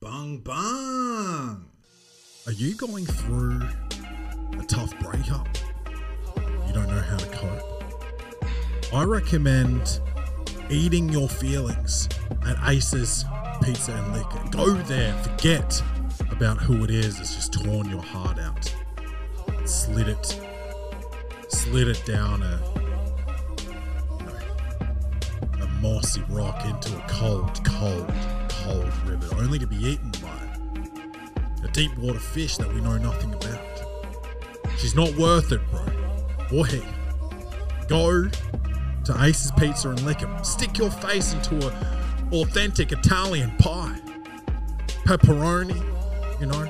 Bung bung. Are you going through a tough breakup? You don't know how to cope? I recommend eating your feelings at Aces Pizza and Liquor. Go there, forget about who it is that's just torn your heart out. Slid it, slid it down a, you know, a mossy rock into a cold, cold, cold river, only to be eaten by a deep water fish that we know nothing about. She's not worth it, bro. Or he. Go to Ace's Pizza and Liquor. Stick your face into a authentic Italian pie. Pepperoni, you know,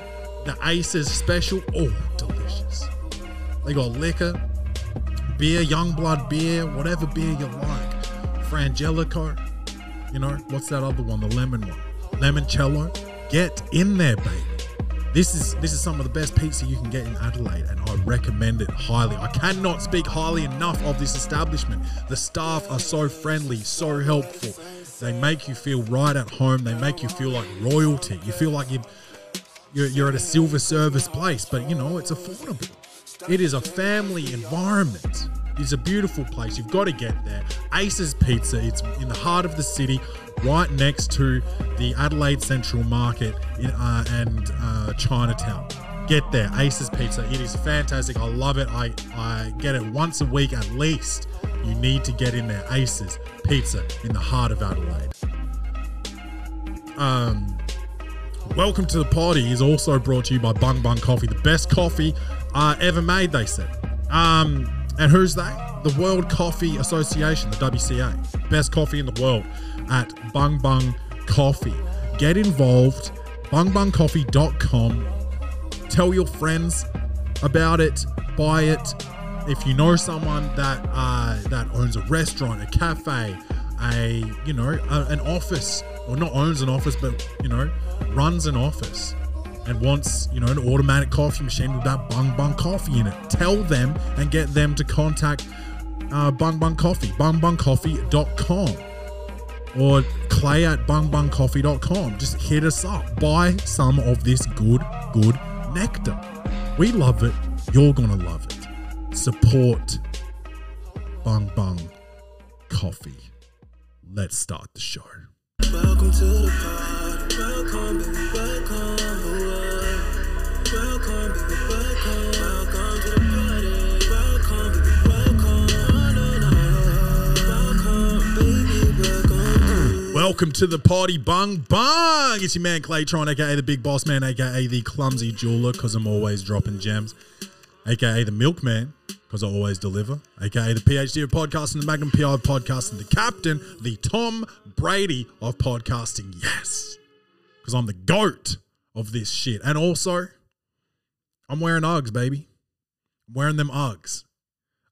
the Ace's special. Oh, delicious. They got liquor, beer, young blood beer, whatever beer you like. Frangelico, you know, what's that other one? The lemon one. Lemoncello. Get in there, baby. This is this is some of the best pizza you can get in Adelaide, and I recommend it highly. I cannot speak highly enough of this establishment. The staff are so friendly, so helpful. They make you feel right at home. They make you feel like royalty. You feel like you you're, you're at a silver service place, but you know it's affordable. It is a family environment. It's a beautiful place. You've got to get there. Ace's Pizza. It's in the heart of the city, right next to the Adelaide Central Market in, uh, and uh, Chinatown. Get there, Ace's Pizza. It is fantastic. I love it. I, I get it once a week at least. You need to get in there. Ace's Pizza in the heart of Adelaide. Um, Welcome to the Party is also brought to you by Bung Bung Coffee, the best coffee uh, ever made, they said. Um, and who's they? The World Coffee Association, the WCA. Best coffee in the world at Bung Bung Coffee. Get involved, bungbungcoffee.com. Tell your friends about it, buy it. If you know someone that uh, that owns a restaurant, a cafe, a you know a, an office, or not owns an office, but you know runs an office and wants, you know, an automatic coffee machine with that Bung Bung Coffee in it. Tell them and get them to contact uh, Bung Bung Coffee, bungbungcoffee.com or clay at bungbungcoffee.com. Just hit us up. Buy some of this good, good nectar. We love it. You're going to love it. Support Bung Bung Coffee. Let's start the show. Welcome to the party. Welcome. To the party, bung bung. It's your man Claytron, aka the Big Boss Man, aka the Clumsy Jeweler, because I'm always dropping gems, aka the Milkman, because I always deliver, aka the PhD of podcasting, the Magnum PI of podcasting, the Captain, the Tom Brady of podcasting. Yes, because I'm the goat of this shit, and also I'm wearing Uggs, baby. I'm wearing them Uggs.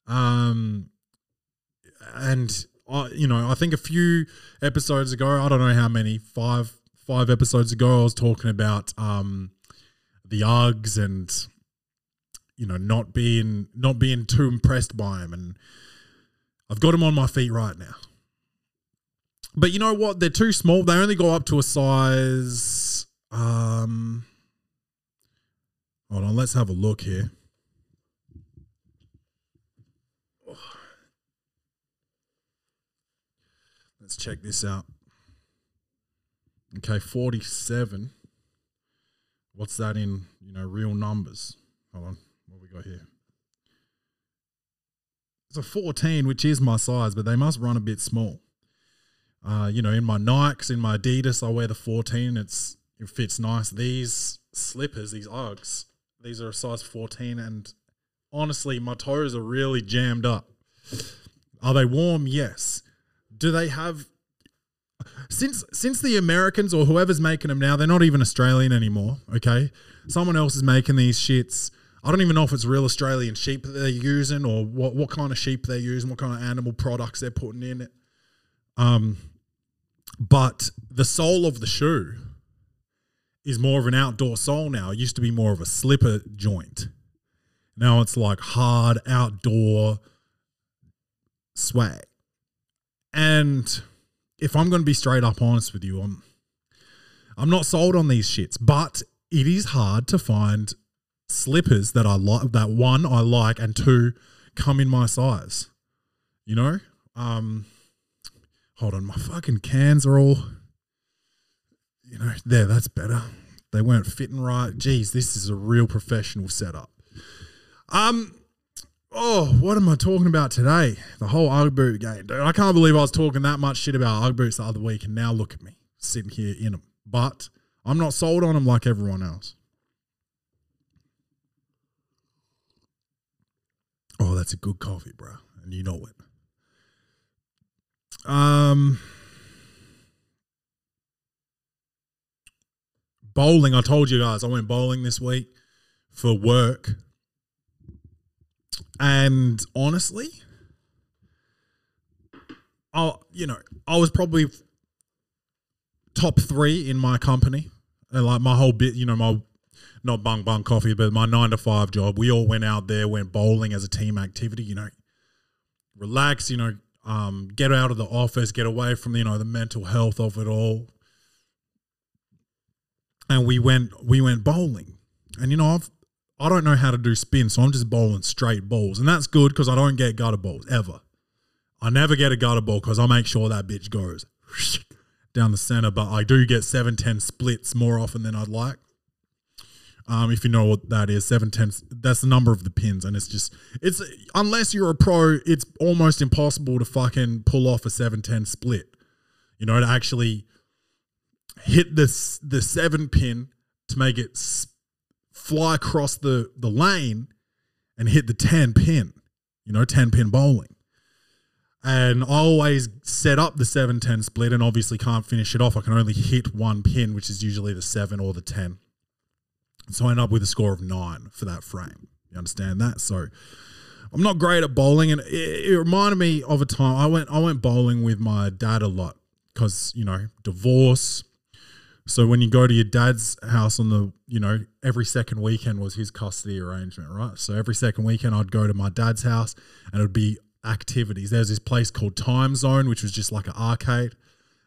Um, and You know, I think a few episodes ago, I don't know how many, five, five episodes ago, I was talking about um the Uggs and you know not being not being too impressed by him, and I've got him on my feet right now. But you know what? They're too small. They only go up to a size. Um, hold on, let's have a look here. Check this out. Okay, 47. What's that in, you know, real numbers? Hold on. What we got here? It's a 14, which is my size, but they must run a bit small. Uh, you know, in my Nikes, in my Adidas, I wear the 14. It's it fits nice. These slippers, these Uggs, these are a size 14, and honestly, my toes are really jammed up. Are they warm? Yes. Do they have since since the Americans or whoever's making them now, they're not even Australian anymore. Okay, someone else is making these shits. I don't even know if it's real Australian sheep that they're using or what what kind of sheep they're using, what kind of animal products they're putting in it. Um, but the sole of the shoe is more of an outdoor sole now. It used to be more of a slipper joint. Now it's like hard outdoor swag. And if I'm going to be straight up honest with you, I'm I'm not sold on these shits, but it is hard to find slippers that I like. That one I like, and two come in my size. You know. Um, hold on, my fucking cans are all. You know, there. That's better. They weren't fitting right. Geez, this is a real professional setup. Um. Oh, what am I talking about today? The whole Ugg boot game, dude. I can't believe I was talking that much shit about Ugg boots the other week, and now look at me sitting here in them. But I'm not sold on them like everyone else. Oh, that's a good coffee, bro, and you know it. Um, bowling. I told you guys I went bowling this week for work, and honestly, I you know I was probably top three in my company, and like my whole bit, you know, my not bung bung coffee, but my nine to five job. We all went out there, went bowling as a team activity. You know, relax. You know, um, get out of the office, get away from you know the mental health of it all. And we went we went bowling, and you know I've I don't know how to do spin, so I'm just bowling straight balls, and that's good because I don't get gutter balls ever. I never get a gutter ball because I make sure that bitch goes down the center, but I do get 710 splits more often than I'd like. Um, if you know what that is, 710, that's the number of the pins. And it's just, it's, unless you're a pro, it's almost impossible to fucking pull off a 710 split. You know, to actually hit this, the seven pin to make it s- fly across the, the lane and hit the 10 pin, you know, 10 pin bowling and I always set up the 7 10 split and obviously can't finish it off. I can only hit one pin, which is usually the 7 or the 10. So I end up with a score of 9 for that frame. You understand that? So I'm not great at bowling and it, it reminded me of a time I went I went bowling with my dad a lot cuz you know, divorce. So when you go to your dad's house on the, you know, every second weekend was his custody arrangement, right? So every second weekend I'd go to my dad's house and it would be activities. There's this place called Time Zone, which was just like an arcade.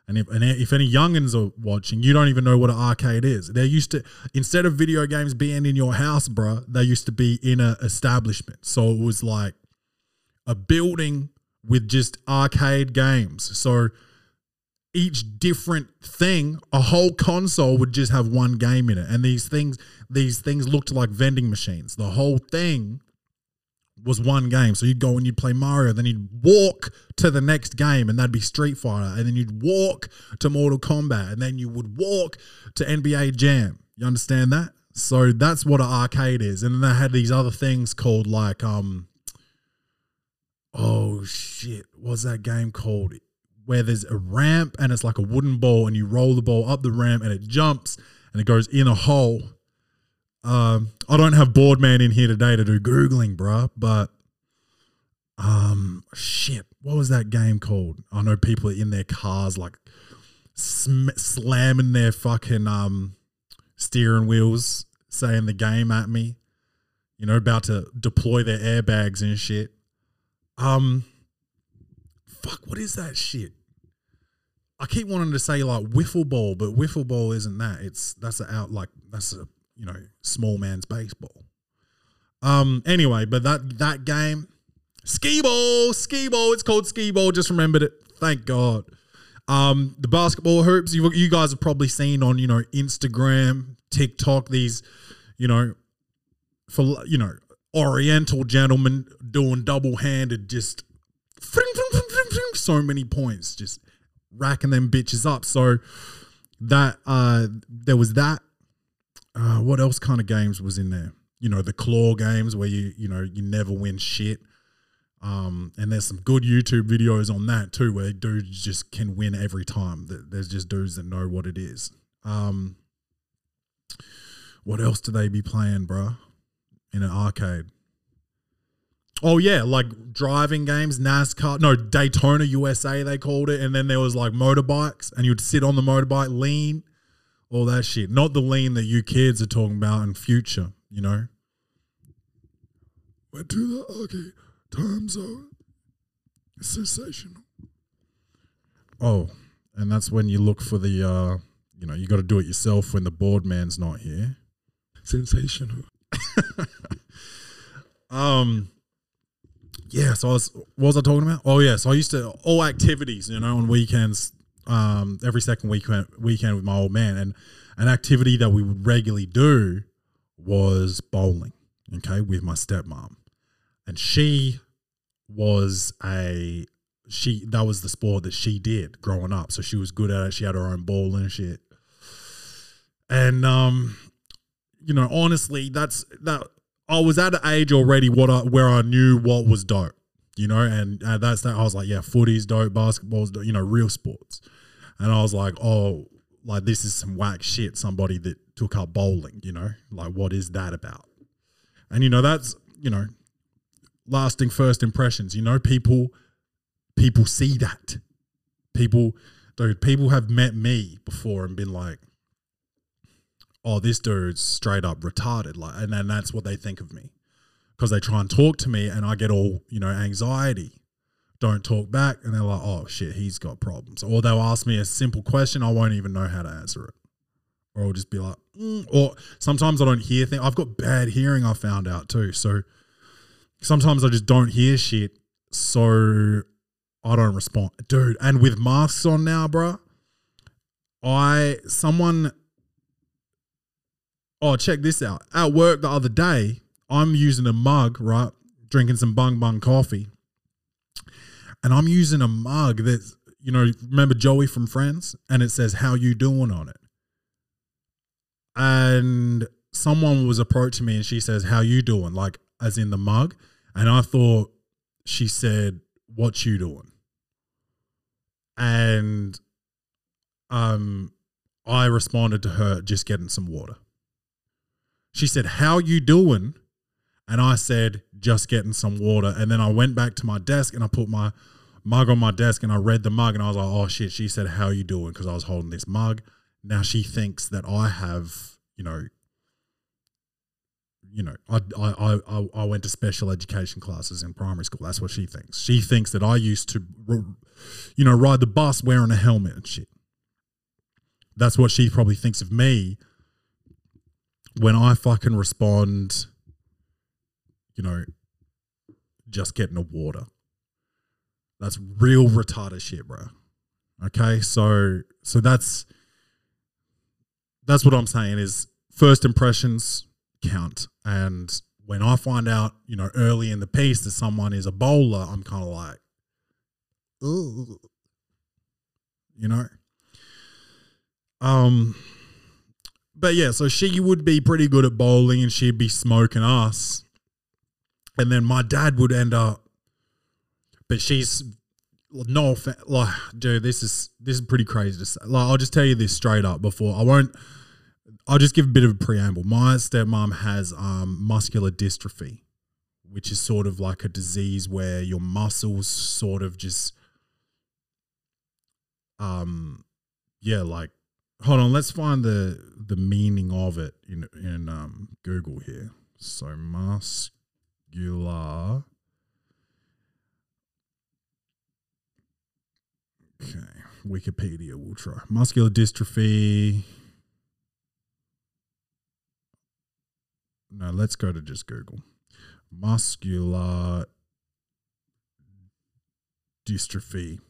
And if, and if any youngins are watching, you don't even know what an arcade is. They used to, instead of video games being in your house, bruh, they used to be in a establishment. So it was like a building with just arcade games. So each different thing, a whole console would just have one game in it. And these things, these things looked like vending machines. The whole thing was one game. So you'd go and you'd play Mario, then you'd walk to the next game, and that'd be Street Fighter, and then you'd walk to Mortal Kombat, and then you would walk to NBA Jam. You understand that? So that's what an arcade is. And then they had these other things called like um oh shit, what's that game called? Where there's a ramp and it's like a wooden ball, and you roll the ball up the ramp and it jumps and it goes in a hole. Um, I don't have Boardman in here today to do googling, bruh, but um, shit, what was that game called? I know people are in their cars like sm- slamming their fucking um steering wheels, saying the game at me. You know, about to deploy their airbags and shit. Um, fuck, what is that shit? I keep wanting to say like wiffle ball, but wiffle ball isn't that. It's that's a out like that's a you know small man's baseball. Um. Anyway, but that that game, skee ball, skee ball. It's called skee ball. Just remembered it. Thank God. Um, the basketball hoops. You you guys have probably seen on you know Instagram, TikTok. These, you know, for you know Oriental gentlemen doing double handed, just so many points, just racking them bitches up. So that uh, there was that. Uh, what else kind of games was in there? You know, the claw games where you you know you never win shit. Um, and there's some good YouTube videos on that too, where dudes just can win every time. Th- There's just dudes that know what it is. Um, what else do they be playing, bruh? In an arcade. Oh yeah, like driving games, NASCAR, no Daytona USA they called it, and then there was like motorbikes, and you'd sit on the motorbike, lean, all that shit. Not the lean that you kids are talking about in future, you know. Went to the arcade time zone. It's sensational. Oh, and that's when you look for the uh you know, you got to do it yourself when the board man's not here. Sensational. Um, yeah. So I was, what was I talking about? Oh yeah. So I used to all activities, you know, on weekends, um, every second weekend weekend with my old man, and an activity that we would regularly do was bowling. Okay, with my stepmom, and she was a she that was the sport that she did growing up. So she was good at it. She had her own ball and shit. And um, you know, honestly, that's that. I was at an age already what I, where I knew what was dope, you know, and that's that. I was like, yeah, footy's dope, basketball's dope, you know, real sports. And I was like, oh, like this is some whack shit. Somebody that took up bowling, you know, like what is that about? And you know, that's you know, lasting first impressions. You know, people people see that. People, dude, people have met me before and been like, "Oh, this dude's straight up retarded," like, and then that's what they think of me because they try and talk to me, and I get all you know anxiety. Don't talk back, and they're like, "Oh shit, he's got problems," or they'll ask me a simple question, I won't even know how to answer it, or I'll just be like, mm. or sometimes I don't hear things. I've got bad hearing. I found out too, so sometimes I just don't hear shit, so I don't respond, dude. And with masks on now, bro, I someone. Oh, check this out. At work the other day, I'm using a mug, right? Drinking some bung bung coffee, and I'm using a mug that's you know remember Joey from Friends, and it says "How you doing" on it. And someone was approaching me, and she says, "How you doing?" Like as in the mug, and I thought she said, "What you doing?" and um I responded to her just getting some water. She said, "How you doing?" And I said, "Just getting some water." And then I went back to my desk and I put my mug on my desk and I read the mug and I was like, "Oh shit!" She said, "How you doing?" Because I was holding this mug. Now she thinks that I have, you know, you know, I I I I went to special education classes in primary school. That's what she thinks. She thinks that I used to, you know, ride the bus wearing a helmet and shit. That's what she probably thinks of me when I fucking respond, you know, just getting a water. That's real retarded shit, bro. Okay, so so that's that's what I'm saying is first impressions count. And when I find out, you know, early in the piece that someone is a bowler, I'm kind of like, Ugh. you know. Um, but yeah, so she would be pretty good at bowling, and she'd be smoking us, and then my dad would end up. But she's no like, dude, this is this is pretty crazy to say. Like, I'll just tell you this straight up before I won't. I'll just give a bit of a preamble. My stepmom has um, muscular dystrophy, which is sort of like a disease where your muscles sort of just, um, yeah, like, hold on, let's find the the meaning of it in in um, Google here. So muscular. Okay, Wikipedia. We'll try muscular dystrophy. no, let's go to just Google. Muscular dystrophy.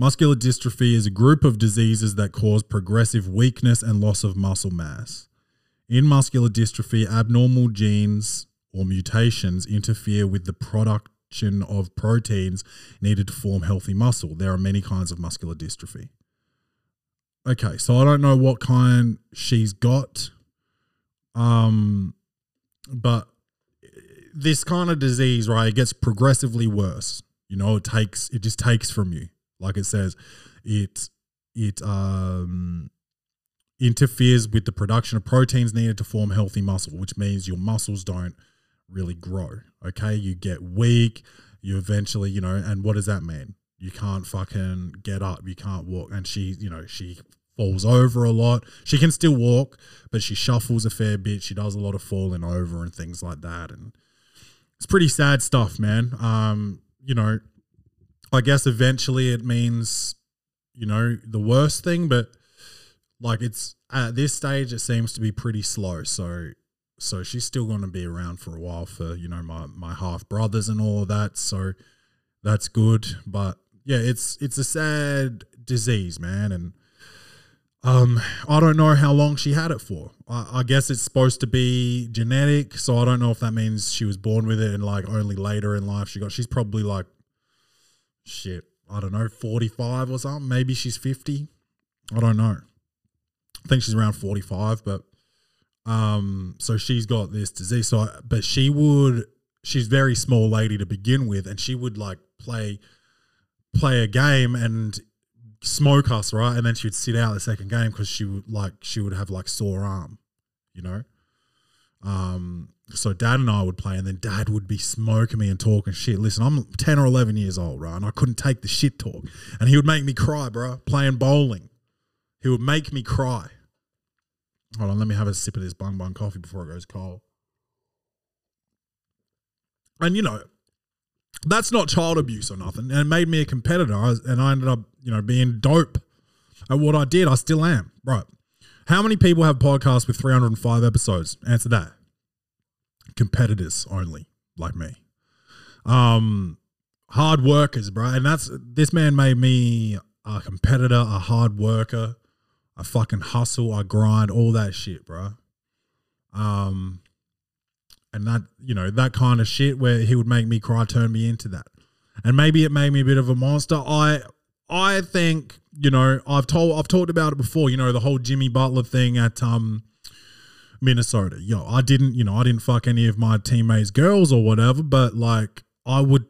Muscular dystrophy is a group of diseases that cause progressive weakness and loss of muscle mass. In muscular dystrophy, abnormal genes or mutations interfere with the production of proteins needed to form healthy muscle. There are many kinds of muscular dystrophy. Okay, so I don't know what kind she's got. Um, but this kind of disease, right, it gets progressively worse. You know, it takes it just takes from you. Like it says, it it um interferes with the production of proteins needed to form healthy muscle, which means your muscles don't really grow. Okay, you get weak. You eventually, you know, and what does that mean? You can't fucking get up. You can't walk. And she, you know, she falls over a lot. She can still walk, but she shuffles a fair bit. She does a lot of falling over and things like that. And it's pretty sad stuff, man. Um, you know, I guess eventually it means, you know, the worst thing, but like it's at this stage it seems to be pretty slow. So so she's still going to be around for a while for you know my my half brothers and all of that. So that's good, but yeah, it's it's a sad disease, man, and um, I don't know how long she had it for. I, I guess it's supposed to be genetic, so I don't know if that means she was born with it and like only later in life she got. She's probably like shit. I don't know, forty five or something. Maybe she's fifty. I don't know. I think she's around forty five, but um, so she's got this disease. So, I, but she would. She's very small lady to begin with, and she would like play play a game and smoke us, right? And then she would sit out the second game because she would like she would have like sore arm, you know. Um, so dad and I would play, and then dad would be smoking me and talking shit. Listen, I'm ten or eleven years old, right? And I couldn't take the shit talk, and he would make me cry, bro. Playing bowling, he would make me cry. Hold on, let me have a sip of this bung bung coffee before it goes cold. And you know, that's not child abuse or nothing. And it made me a competitor. I was, and I ended up, you know, being dope at what I did. I still am. Right. How many people have podcasts with 305 episodes? Answer that. Competitors only, like me. Um, hard workers, bro. And that's this man made me a competitor, a hard worker, a fucking hustle, I grind, all that shit, bro. Um, and that you know that kind of shit where he would make me cry turn me into that and maybe it made me a bit of a monster i i think you know i've told i've talked about it before you know the whole jimmy butler thing at um minnesota yo i didn't you know i didn't fuck any of my teammates girls or whatever but like i would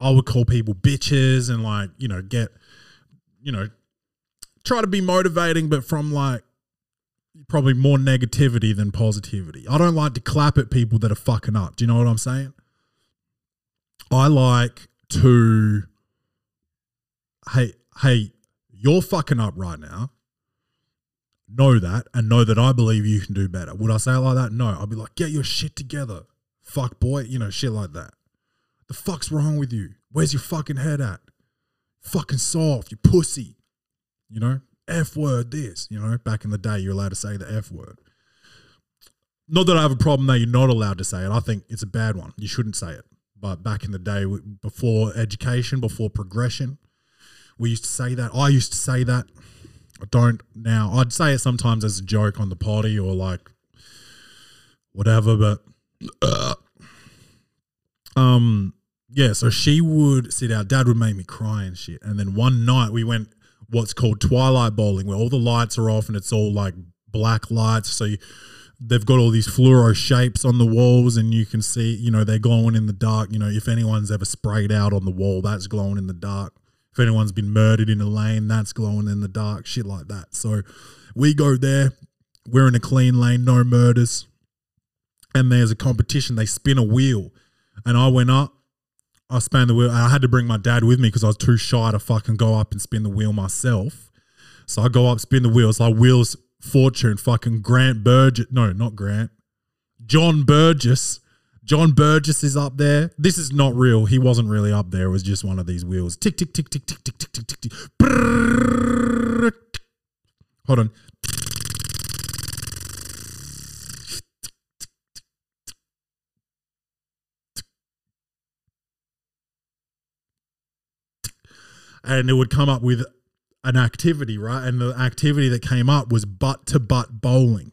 i would call people bitches and like you know get you know try to be motivating but from like probably more negativity than positivity. I don't like to clap at people that are fucking up. Do you know what I'm saying? I like to hey, hey, you're fucking up right now. Know that and know that I believe you can do better. Would I say it like that? No. I'd be like, get your shit together. Fuck boy, you know, shit like that. The fuck's wrong with you? Where's your fucking head at? Fucking soft, you pussy. You know? F word this, you know, back in the day, you're allowed to say the F word. Not that I have a problem that you're not allowed to say it. I think it's a bad one. You shouldn't say it. But back in the day, before education, before progression, we used to say that. I used to say that. I don't now. I'd say it sometimes as a joke on the potty or like whatever, but uh, um, yeah. So she would sit out. Dad would make me cry and shit. And then one night we went what's called twilight bowling, where all the lights are off and it's all like black lights. So you, they've got all these fluoro shapes on the walls, and you can see, you know, they're glowing in the dark. You know, if anyone's ever sprayed out on the wall, that's glowing in the dark. If anyone's been murdered in a lane, that's glowing in the dark. Shit like that. So we go there. We're in a clean lane, no murders. And there's a competition. They spin a wheel, and I went up I spun the wheel. I had to bring my dad with me because I was too shy to fucking go up and spin the wheel myself. So I go up, spin the wheel. It's like Wheels Fortune, fucking Grant Burgess. No, not Grant. John Burgess. John Burgess is up there. This is not real. He wasn't really up there. It was just one of these wheels. Tick, tick, tick, tick, tick, tick, tick, tick, tick, tick. Hold on. and it would come up with an activity, right? And the activity that came up was butt to butt bowling.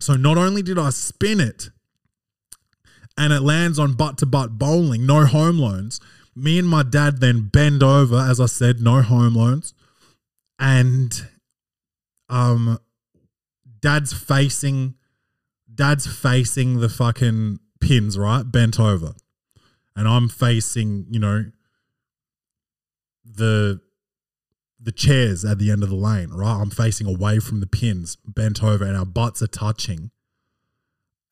So not only did I spin it and it lands on butt to butt bowling, no home loans, me and my dad then bend over, as I said, no home loans. And um dad's facing dad's facing the fucking pins, right? Bent over. And I'm facing, you know, the the chairs at the end of the lane, right? I'm facing away from the pins, bent over, and our butts are touching.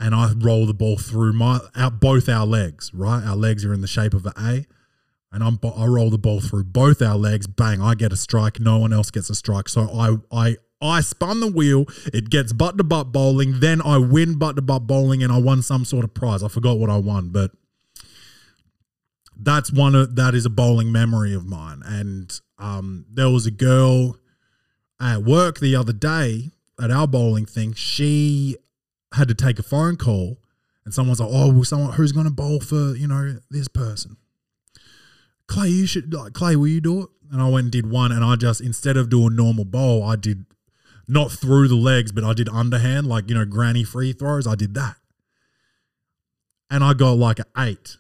And I roll the ball through my out both our legs, right? Our legs are in the shape of an A, and I'm I roll the ball through both our legs. Bang! I get a strike. No one else gets a strike. So I I I spun the wheel. It gets butt to butt bowling. Then I win butt to butt bowling, and I won some sort of prize. I forgot what I won, but that's one of that is a bowling memory of mine. And um, there was a girl at work the other day at our bowling thing, she had to take a phone call, and someone's like, "Oh, well, someone who's going to bowl for you know this person." Clay, you should like Clay. Will you do it? And I went and did one, and I just instead of doing normal bowl, I did not through the legs, but I did underhand, like you know, granny free throws. I did that, and I got like an eight.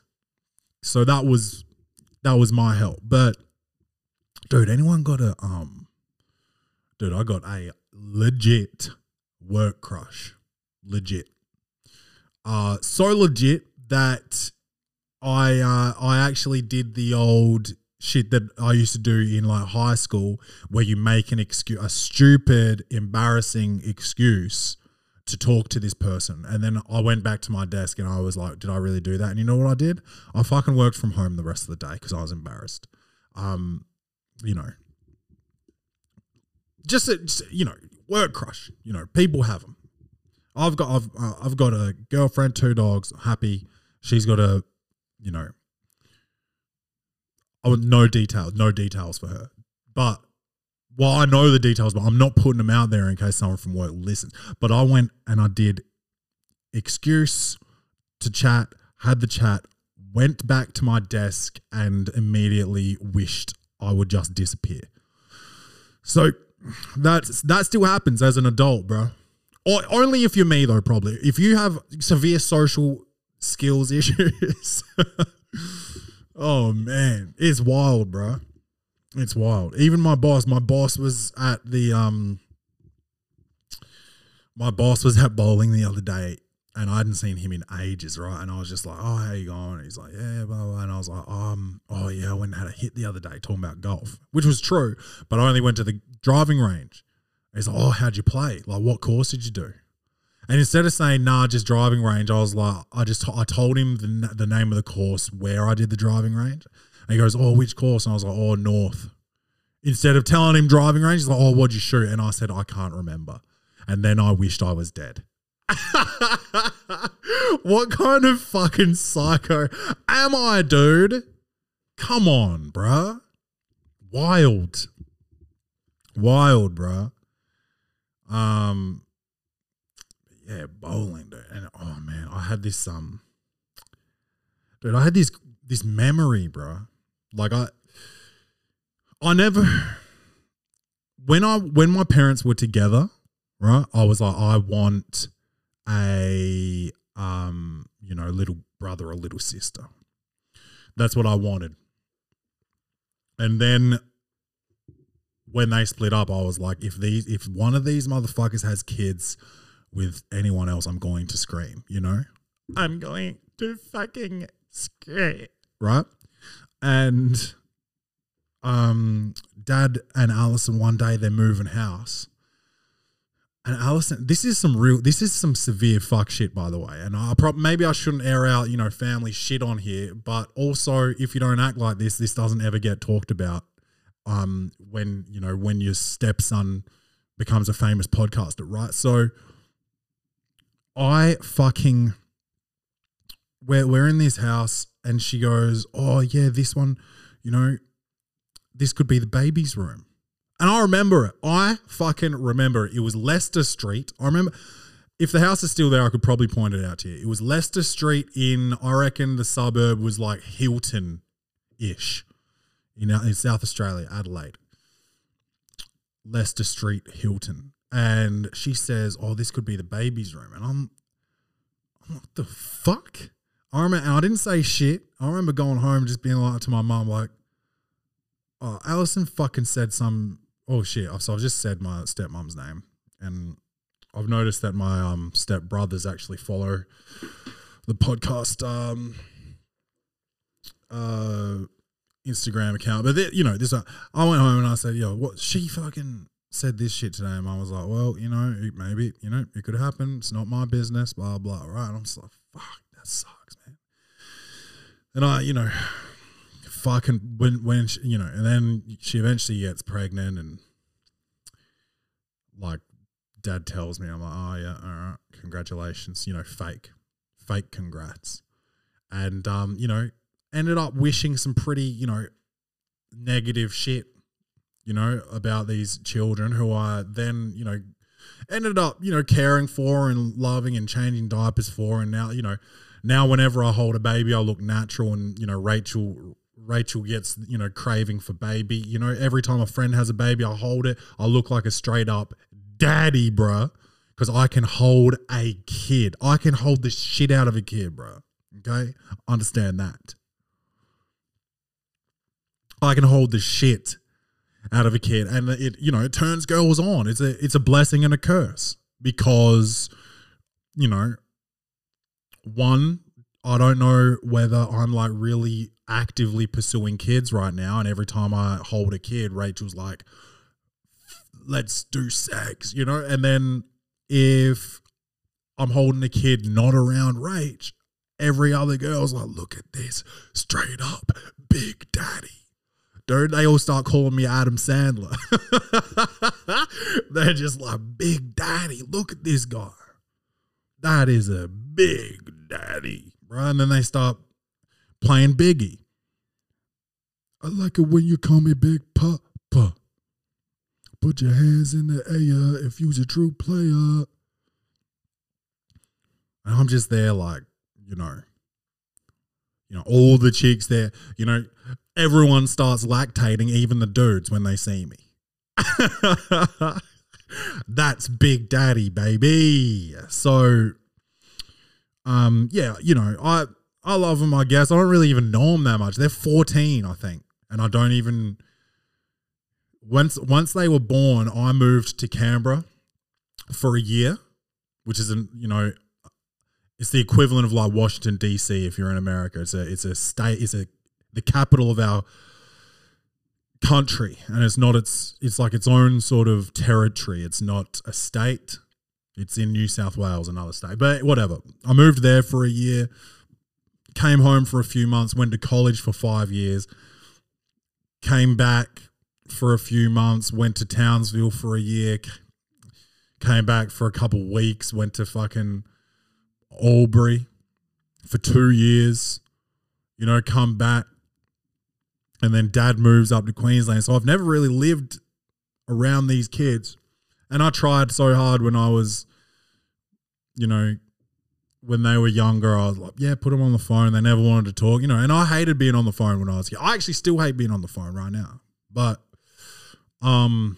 So that was that was my help. But dude, anyone got a um, dude, I got a legit work crush, legit. Uh, so legit that I uh, I actually did the old shit that I used to do in like high school, where you make an excuse, a stupid, embarrassing excuse to talk to this person, and then I went back to my desk and I was like, "Did I really do that?" And you know what I did? I fucking worked from home the rest of the day because I was embarrassed. Um, you know, just, a, just you know, work crush. You know, people have them. I've got I've uh, I've got a girlfriend, two dogs, happy. She's got a, you know, I would no details, no details for her. But well, I know the details, but I'm not putting them out there in case someone from work listens. But I went and I did excuse to chat, had the chat, went back to my desk, and immediately wished I would just disappear. So that's that still happens as an adult, bro. Or only if you're me though, probably. If you have severe social skills issues. oh man, it's wild, bro. It's wild. Even my boss, my boss was at the um my boss was at bowling the other day and I hadn't seen him in ages, right? And I was just like, "Oh, how you going?" he's like, "Yeah, blah, blah. And I was like, um, "Oh yeah, I went and had a hit the other day talking about golf, which was true, but I only went to the driving range." He's like, "Oh, how'd you play? Like, what course did you do?" And instead of saying nah, just driving range, I was like, I just I told him the, the name of the course where I did the driving range. And he goes, Oh, which course? And I was like, Oh, North. Instead of telling him driving range, he's like, Oh, what'd you shoot? And I said, I can't remember. And then I wished I was dead. what kind of fucking psycho am I, dude? Come on, bruh. Wild. Wild, bruh. Um, yeah, bowling, dude. And oh man, I had this um, dude, I had this this memory, bro. Like I, I never when I when my parents were together, right? I was like, I want a um, you know, little brother or little sister. That's what I wanted. And then when they split up, I was like, if these, if one of these motherfuckers has kids with anyone else, I'm going to scream. You know, I'm going to fucking scream, right? And um, Dad and Allison one day they're moving house, and Allison, this is some real, this is some severe fuck shit, by the way. And I prob- maybe I shouldn't air out, you know, family shit on here, but also if you don't act like this, this doesn't ever get talked about. Um, when you know when your stepson becomes a famous podcaster, right? So I fucking we're we're in this house and she goes, Oh yeah, this one, you know, this could be the baby's room. And I remember it. I fucking remember it. It was Leicester Street. I remember if the house is still there, I could probably point it out to you. It was Leicester Street in I reckon the suburb was like Hilton ish. In, in South Australia, Adelaide. Leicester Street, Hilton. And she says, Oh, this could be the baby's room. And I'm, I'm what the fuck? I remember, and I didn't say shit. I remember going home just being like to my mom, like, oh, Allison fucking said some, oh shit. So I've just said my stepmom's name. And I've noticed that my um step brothers actually follow the podcast um uh Instagram account. But they, you know, this uh, I went home and I said, "Yo, what she fucking said this shit today." And I was like, "Well, you know, maybe you know it could happen. It's not my business." Blah blah. Right? And I'm just like, "Fuck, that sucks, man." And I, you know, fucking when when she, you know, and then she eventually gets pregnant and like dad tells me, I'm like, "Oh yeah, all right, congratulations." You know, fake, fake congrats, and um, you know, ended up wishing some pretty, you know, negative shit, you know, about these children who I then, you know, ended up, you know, caring for and loving and changing diapers for. And now, you know, now whenever I hold a baby, I look natural. And, you know, Rachel. Rachel gets, you know, craving for baby. You know, every time a friend has a baby, I hold it. I look like a straight up daddy, bruh. Because I can hold a kid. I can hold the shit out of a kid, bruh. Okay? Understand that. I can hold the shit out of a kid. And it you know it turns girls on. It's a it's a blessing and a curse because you know one i don't know whether i'm like really actively pursuing kids right now. And every time i hold a kid rachel's like let's do sex you know? And then if i'm holding a kid not around rach every other girl's like look at this. Straight up big daddy dude. They all start calling me Adam Sandler. They're just like, Big Daddy, look at this guy. That is a big daddy, bro. And then they start playing Biggie. I like it when you call me Big Papa. Put your hands in the air if you's a true player. And I'm just there, like, you know, you know, all the chicks there, you know, everyone starts lactating, even the dudes when they see me. That's Big Daddy, baby. So, um, yeah, you know, I I love them. I guess I don't really even know them that much. They're 14, I think, and I don't even. Once once they were born, I moved to Canberra for a year, which is an you know it's the equivalent of like Washington D.C. if you're in America. It's a it's a state. It's a the capital of our country, and it's not its. It's like its own sort of territory. It's not a state. It's in New South Wales, another state. But whatever. I moved there for a year. Came home for a few months. Went to college for five years. Came back for a few months. Went to Townsville for a year. Came back for a couple weeks. Went to fucking Albury for two years, you know, come back. And then dad moves up to Queensland. So I've never really lived around these kids. And I tried so hard when I was, you know, when they were younger, I was like, yeah, put them on the phone. They never wanted to talk, you know. And I hated being on the phone when I was young. I actually still hate being on the phone right now. But, um,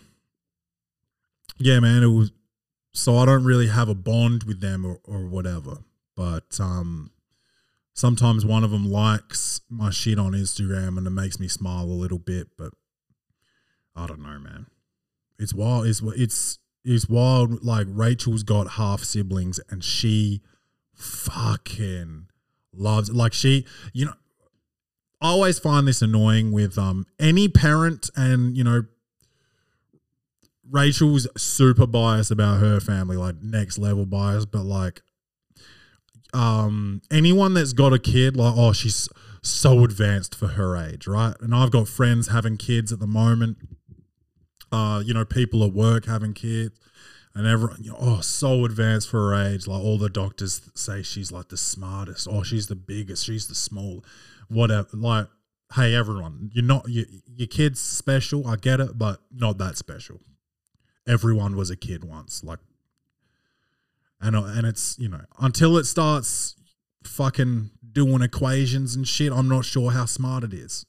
yeah, man, it was so I don't really have a bond with them or, or whatever. But um, sometimes one of them likes my shit on Instagram and it makes me smile a little bit. But I don't know, man. It's wild. It's it's it's wild. Like Rachel's got half siblings and she fucking loves like she you know I always find this annoying with um any parent and you know Rachel's super biased about her family, like next level bias, but like um anyone that's got a kid, like, oh, she's so advanced for her age, right? And I've got friends having kids at the moment. Uh, you know, people at work having kids. And everyone, you know, oh, so advanced for her age. Like all the doctors say she's like the smartest. Oh, she's the biggest. She's the small, whatever. Like, hey, everyone, you're not, you, your kid's special. I get it, but not that special everyone was a kid once. Like, and and it's you know until it starts fucking doing equations and shit, I'm not sure how smart it is.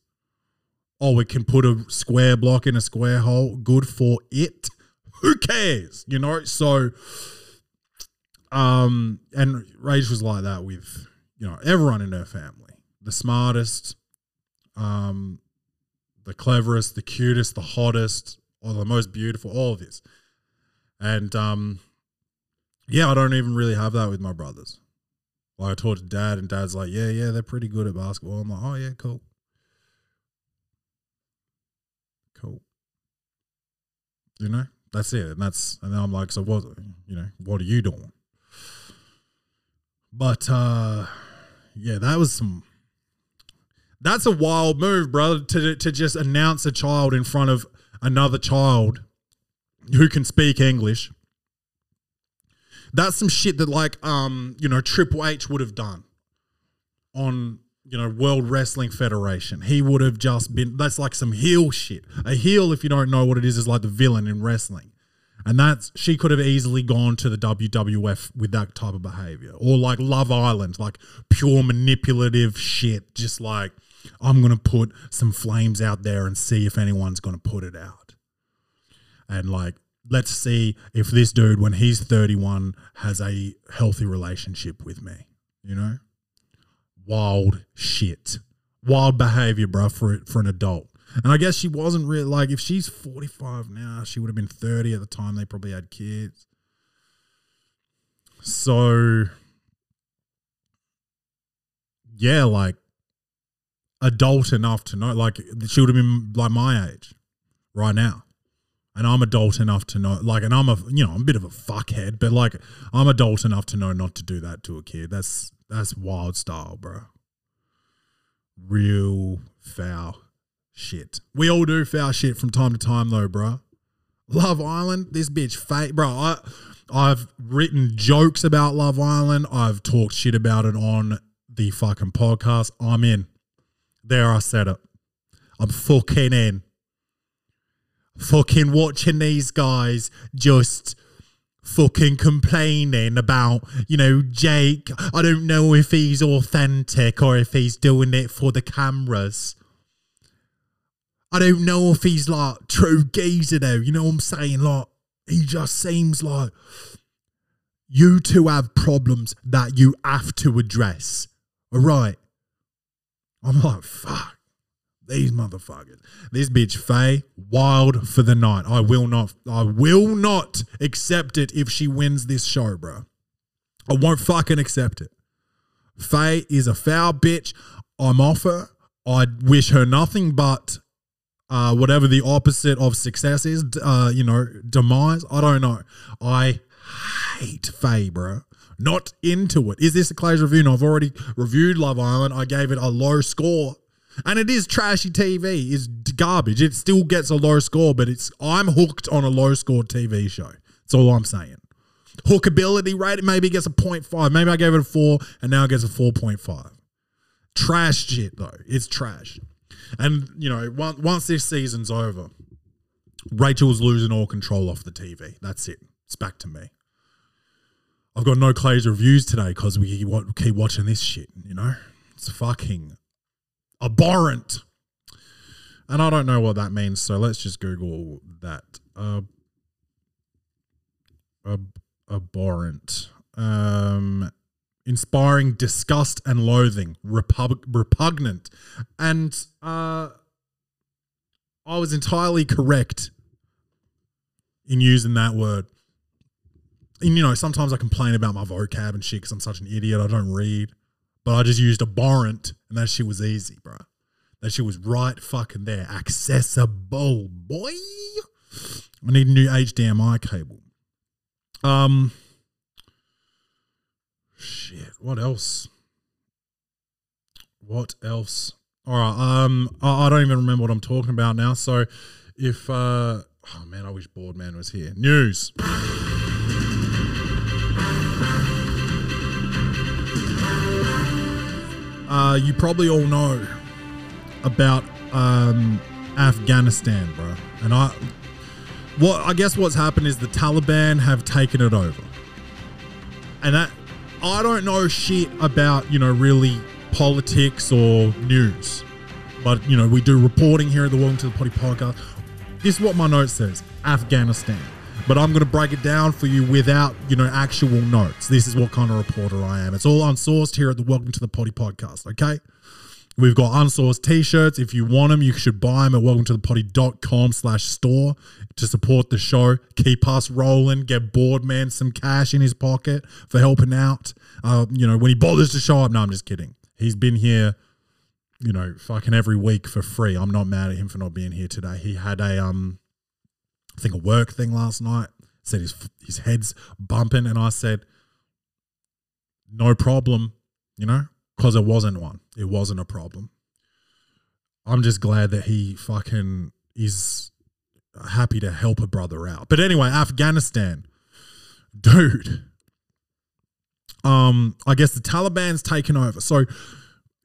Oh, it can put a square block in a square hole. Good for it. Who cares? You know. So, um, and Rage was like that with you know everyone in her family. The smartest, um, the cleverest, the cutest, the hottest, or the most beautiful, all of this. And um, yeah, I don't even really have that with my brothers. Like I talked to dad, and dad's like, "Yeah, yeah, they're pretty good at basketball." I'm like, "Oh yeah, cool, cool." You know, that's it, and that's and then I'm like, "So what? You know, what are you doing?" But uh, yeah, that was some. That's a wild move, brother, to to just announce a child in front of another child who can speak English. That's some shit that like um, you know, Triple H would have done on you know, World Wrestling Federation. He would have just been that's like some heel shit. A heel, if you don't know what it is, is like the villain in wrestling. And that's she could have easily gone to the WWF with that type of behavior. Or like Love Island, like pure manipulative shit. Just like, I'm gonna put some flames out there and see if anyone's gonna put it out. And like, let's see if this dude, when he's 31, has a healthy relationship with me. You know? Wild shit. Wild behavior, bro, for for an adult. And I guess she wasn't really like if she's 45 now, she would have been 30 at the time they probably had kids. So yeah, like adult enough to know like she would have been like my age right now. And I'm adult enough to know like and I'm a you know, I'm a bit of a fuckhead, but like I'm adult enough to know not to do that to a kid. That's that's wild style, bro. Real foul shit. We all do foul shit from time to time, though, bro. Love Island, this bitch fake, bro. I, I've written jokes about Love Island. I've talked shit about it on the fucking podcast. I'm in. There, I said it. I'm fucking in. Fucking watching these guys just fucking complaining about, you know, Jake. I don't know if he's authentic or if he's doing it for the cameras. I don't know if he's like true geezer though. You know what I'm saying? Like, he just seems like you two have problems that you have to address. All right. I'm like, fuck. These motherfuckers. This bitch Faye, wild for the night. I will not I will not accept it if she wins this show, bro. I won't fucking accept it. Faye is a foul bitch. I'm off her. I wish her nothing but uh, whatever the opposite of success is, uh, you know, demise. I don't know. I hate Faye, bro. Not into it. Is this a Clay's review? No, I've already reviewed Love Island. I gave it a low score. And it is trashy TV. It's garbage. It still gets a low score, but it's I'm hooked on a low score TV show. That's all I'm saying. Hookability rate maybe gets a 0.5. Maybe I gave it a 4 and now it gets a 4.5. Trash shit though. It's trash. And you know, once, once this season's over, Rachel's losing all control off the TV. That's it. It's back to me. I've got no Clay's reviews today because we keep watching this shit. You know, it's fucking abhorrent. And I don't know what that means, so let's just Google that. Uh, ab- abhorrent. Um, inspiring disgust and loathing, repug- repugnant. And uh, I was entirely correct in using that word. And you know, sometimes I complain about my vocab and shit because I'm such an idiot. I don't read. But I just used abhorrent and that shit was easy, bro. That shit was right fucking there. Accessible, boy. I need a new HDMI cable. Um, shit. What else? What else? All right. Um, I, I don't even remember what I'm talking about now. So, if uh, oh man, I wish Boardman was here. News. Uh, you probably all know about um, Afghanistan, bro. And I, what I guess what's happened is the Taliban have taken it over, and that I don't know shit about you know really politics or news, but you know we do reporting here at the Welcome to the Potty podcast. This is what my note says: Afghanistan. But I'm going to break it down for you without, you know, actual notes. This is what kind of reporter I am. It's all unsourced here at the Welcome to the Potty podcast, okay? We've got unsourced t-shirts. If you want them, you should buy them at welcome to the potty.com slash store to support the show. Keep us rolling. Get Boardman some cash in his pocket for helping out. Uh, you know, when he bothers to show up. No, I'm just kidding. He's been here, you know, fucking every week for free. I'm not mad at him for not being here today. He had a um I think a work thing last night. Said his his head's bumping, and I said, "No problem," you know, because it wasn't one. It wasn't a problem. I'm just glad that he fucking is happy to help a brother out. But anyway, Afghanistan, dude. Um, I guess the Taliban's taken over. So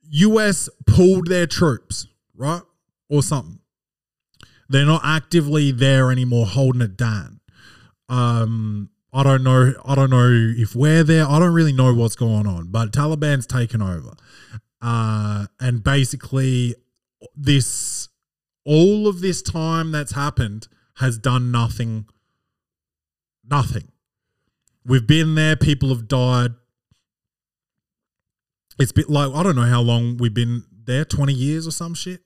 US pulled their troops, right? Or something. They're not actively there anymore holding it down. Um I don't know I don't know if we're there. I don't really know what's going on, but Taliban's taken over. Uh and basically this all of this time that's happened has done nothing nothing. We've been there, people have died. It's been like I don't know how long we've been there, 20 years or some shit.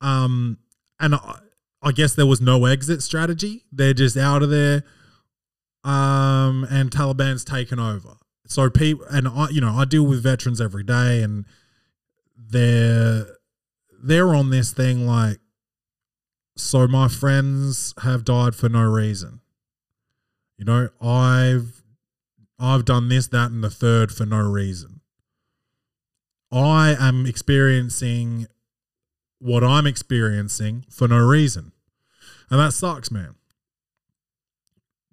Um and I, I guess there was no exit strategy. They're just out of there. Um and Taliban's taken over. So people and I you know, I deal with veterans every day and they're they're on this thing like so my friends have died for no reason. You know, I've I've done this, that, and the third for no reason. I am experiencing what I'm experiencing for no reason. And that sucks, man.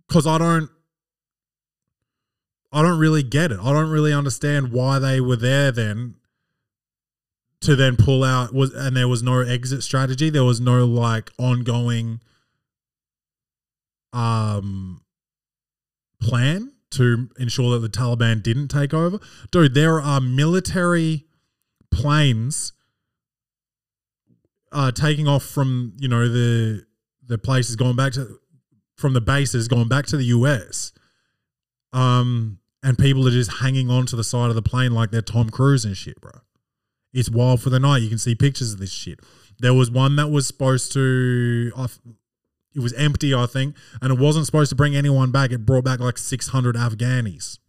Cause I don't I don't really get it. I don't really understand why they were there then to then pull out was and there was no exit strategy. There was no like ongoing um plan to ensure that the Taliban didn't take over. Dude, there are military planes uh taking off from, you know, the the places going back to from the bases going back to the US. Um and people are just hanging on to the side of the plane like they're Tom Cruise and shit, bro. It's wild for the night. You can see pictures of this shit. There was one that was supposed to, I it was empty, I think, and it wasn't supposed to bring anyone back. It brought back like 600 Afghanis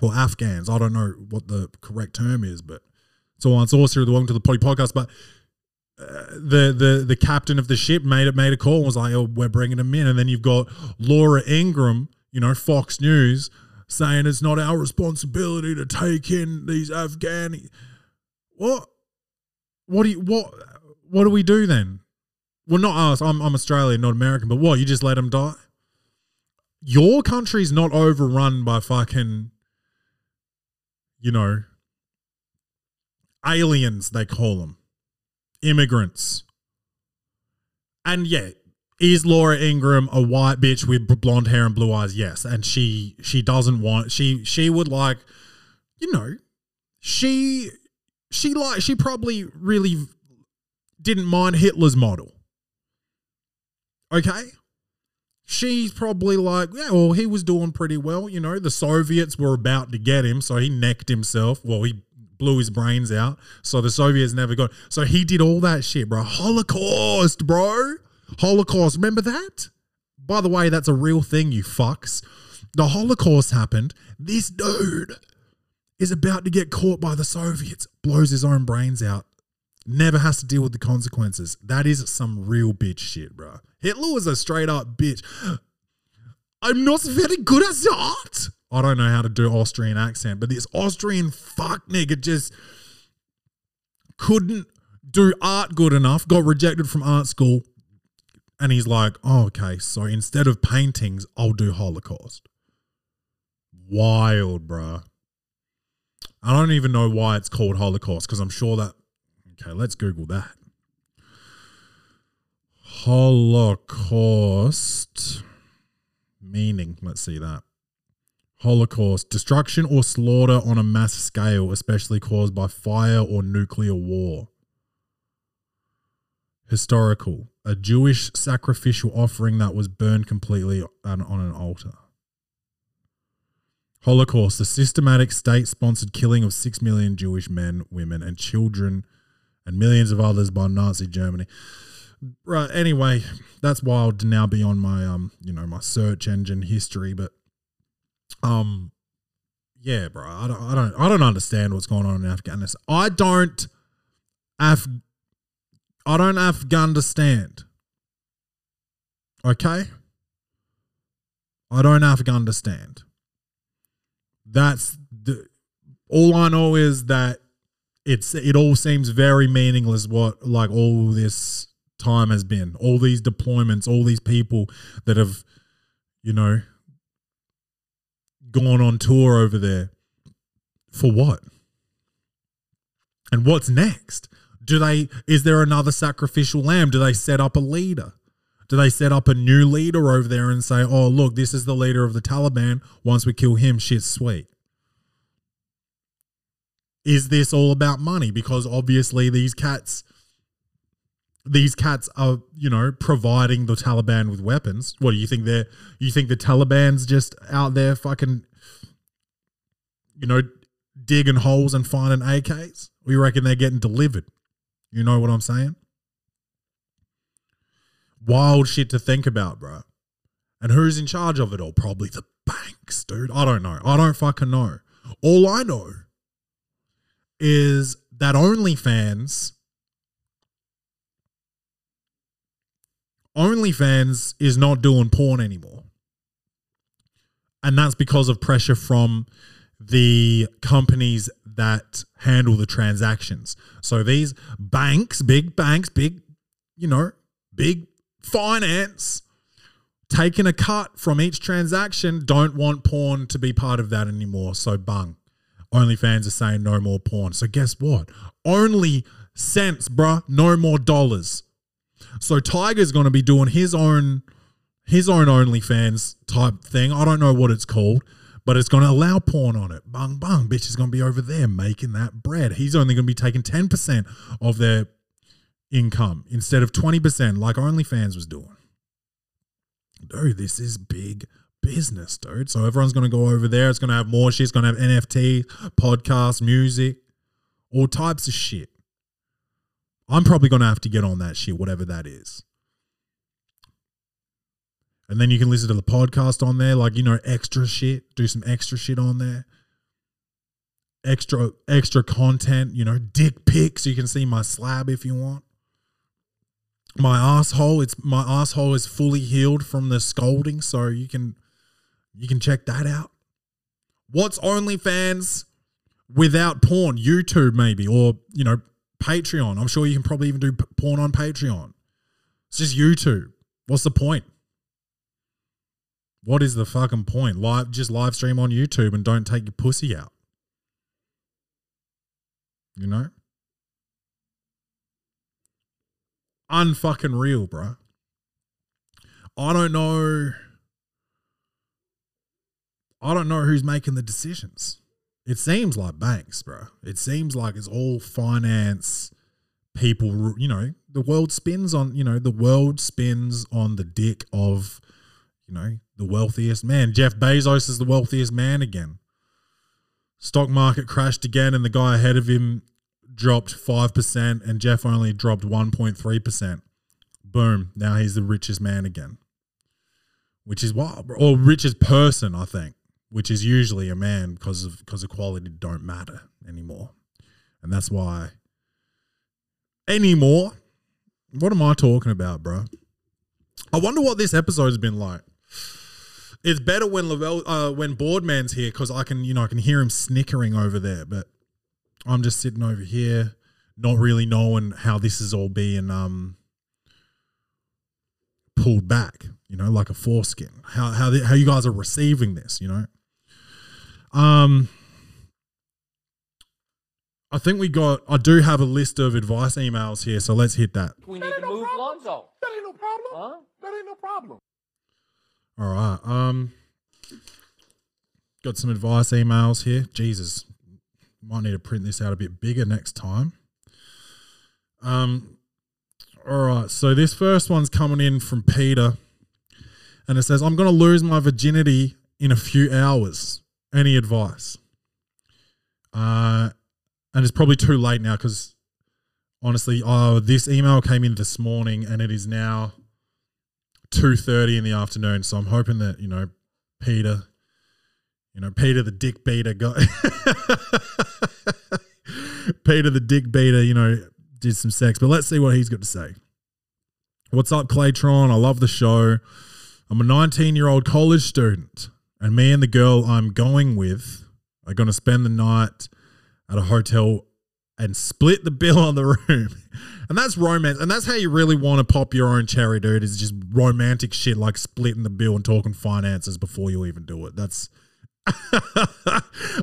or Afghans. I don't know what the correct term is, but so on. It's also the Welcome to the podcast. But the the the captain of the ship made it made a call and was like, "Oh, we're bringing them in." And then you've got Laura Ingraham, you know, Fox News, saying it's not our responsibility to take in these Afghani. What? What do you what? What do we do then? Well, not us. I'm I'm Australian, not American. But what? You just let them die? Your country's not overrun by fucking, you know, aliens. They call them immigrants. And yeah, is Laura Ingraham a white bitch with blonde hair and blue eyes? Yes, and she she doesn't want she she would like, you know, she she like she probably really didn't mind Hitler's model. Okay? She's probably like, yeah, well, he was doing pretty well. You know, the Soviets were about to get him, so he necked himself. Well, he blew his brains out, so the Soviets never got. So he did all that shit, bro. Holocaust, bro. Holocaust. Remember that? By the way, that's a real thing, you fucks. The Holocaust happened. This dude is about to get caught by the Soviets, blows his own brains out, never has to deal with the consequences. That is some real bitch shit, bro. Hitler was a straight up bitch. I'm not very good at that. I don't know how to do Austrian accent, but this Austrian fuck nigga just couldn't do art good enough, got rejected from art school, and he's like, oh, okay, so instead of paintings, I'll do Holocaust. Wild, bruh. I don't even know why it's called Holocaust because I'm sure that. Okay, let's Google that. Holocaust meaning. Let's see that. Holocaust, destruction or slaughter on a mass scale, especially caused by fire or nuclear war. Historical, a Jewish sacrificial offering that was burned completely on, on an altar. Holocaust, the systematic state sponsored killing of six million Jewish men, women, and children, and millions of others by Nazi Germany. Right. Anyway, that's wild to now be on my um, you know, my search engine history, but um, yeah, bro, I don't, I don't, I don't understand what's going on in Afghanistan. I don't, Af, I don't Afghanistan. Okay, I don't Afghanistan. That's the. All I know is that it's it all seems very meaningless. What like all this time has been, all these deployments, all these people that have, you know, gone on tour over there for what? And what's next? Do they is there another sacrificial lamb? Do they set up a leader? Do they set up a new leader over there and say, "Oh, look, this is the leader of the Taliban. Once we kill him, shit's sweet." Is this all about money? Because obviously these cats these cats are, you know, providing the Taliban with weapons. What do you think they're you think the Taliban's just out there fucking you know, digging holes and finding AKs? We reckon they're getting delivered. You know what I'm saying? Wild shit to think about, bro. And who's in charge of it all? Probably the banks, dude. I don't know. I don't fucking know. All I know is that OnlyFans OnlyFans is not doing porn anymore. And that's because of pressure from the companies that handle the transactions. So these banks, big banks, big, you know, big finance, taking a cut from each transaction, don't want porn to be part of that anymore. So bung. OnlyFans are saying no more porn. So guess what? Only cents, bruh. No more dollars. So Tiger's going to be doing his own his own OnlyFans type thing. I don't know what it's called, but it's going to allow porn on it. Bung bung, bitch is going to be over there making that bread. He's only going to be taking ten percent of their income instead of twenty percent like OnlyFans was doing. Dude, this is big business, dude. So everyone's going to go over there. It's going to have more shit. It's going to have NFT, podcasts, music, all types of shit. I'm probably going to have to get on that shit, whatever that is. And then you can listen to the podcast on there, like, you know, extra shit, do some extra shit on there. Extra, extra content, you know, dick pics. You can see my slab if you want. My asshole, it's my asshole is fully healed from the scolding, so you can you can check that out. What's OnlyFans without porn? YouTube maybe, or you know, Patreon. I'm sure you can probably even do porn on Patreon. It's just YouTube. What's the point? What is the fucking point? Live, just live stream on YouTube and don't take your pussy out. You know? Unfucking real, bro. I don't know. I don't know who's making the decisions. It seems like banks, bro. It seems like it's all finance people. You know, the world spins on. You know, the world spins on the dick of, you know, the wealthiest man. Jeff Bezos is the wealthiest man again. Stock market crashed again, and the guy ahead of him dropped five percent, and Jeff only dropped one point three percent. Boom! Now he's the richest man again, which is wild, or richest person, I think which is usually a man because of because equality don't matter anymore, and that's why anymore. What am I talking about, bro? I wonder what this episode's been like. It's better when Lavelle, uh, when Boardman's here because I can, you know, I can hear him snickering over there. But I'm just sitting over here, not really knowing how this is all being um pulled back. You know, like a foreskin. How how the, how you guys are receiving this? You know. Um, I think we got. I do have a list of advice emails here, so let's hit that. We need to move Lonzo. That ain't no problem. Huh? That ain't no problem. All right. Um, got some advice emails here. Jesus, might need to print this out a bit bigger next time. Um, all right. So this first one's coming in from Peter, and it says, "I'm going to lose my virginity in a few hours. Any advice?" Uh, and it's probably too late now because honestly, uh, this email came in this morning, and it is now two thirty in the afternoon. So I'm hoping that you know Peter, you know Peter the dick beater got Peter the dick beater, you know, did some sex. But let's see what he's got to say. What's up, Claytron? I love the show. I'm a 19 year old college student, and me and the girl I'm going with are going to spend the night at a hotel and split the bill on the room. And that's romance. And that's how you really want to pop your own cherry, dude, is just romantic shit like splitting the bill and talking finances before you even do it. That's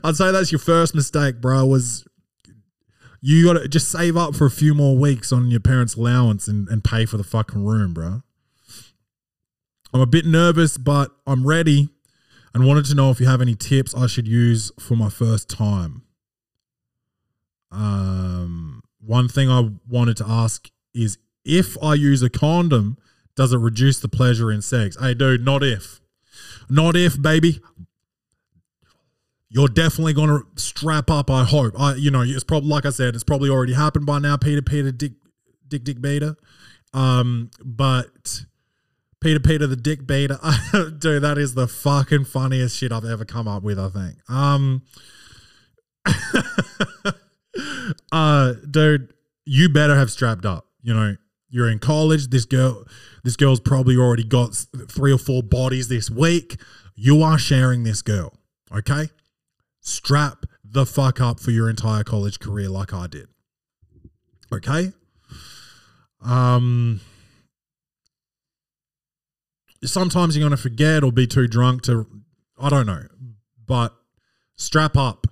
I'd say that's your first mistake, bro, was You got to just save up for a few more weeks on your parents' allowance and, and pay for the fucking room, bro. I'm a bit nervous, but I'm ready and wanted to know if you have any tips I should use for my first time. Um, one thing I wanted to ask is if I use a condom, does it reduce the pleasure in sex? Hey, dude, not if. Not if, baby. You're definitely gonna strap up. I hope. I, you know, it's probably like I said, it's probably already happened by now. Peter, Peter, Dick, Dick, Dick, Beta. Um, but Peter, Peter, the Dick Beater. dude, that is the fucking funniest shit I've ever come up with. I think. Um, uh, dude, you better have strapped up. You know, you're in college. This girl, this girl's probably already got three or four bodies this week. You are sharing this girl, okay? Strap the fuck up for your entire college career, like I did. Okay. Um. Sometimes you're gonna forget or be too drunk to, I don't know, but strap up.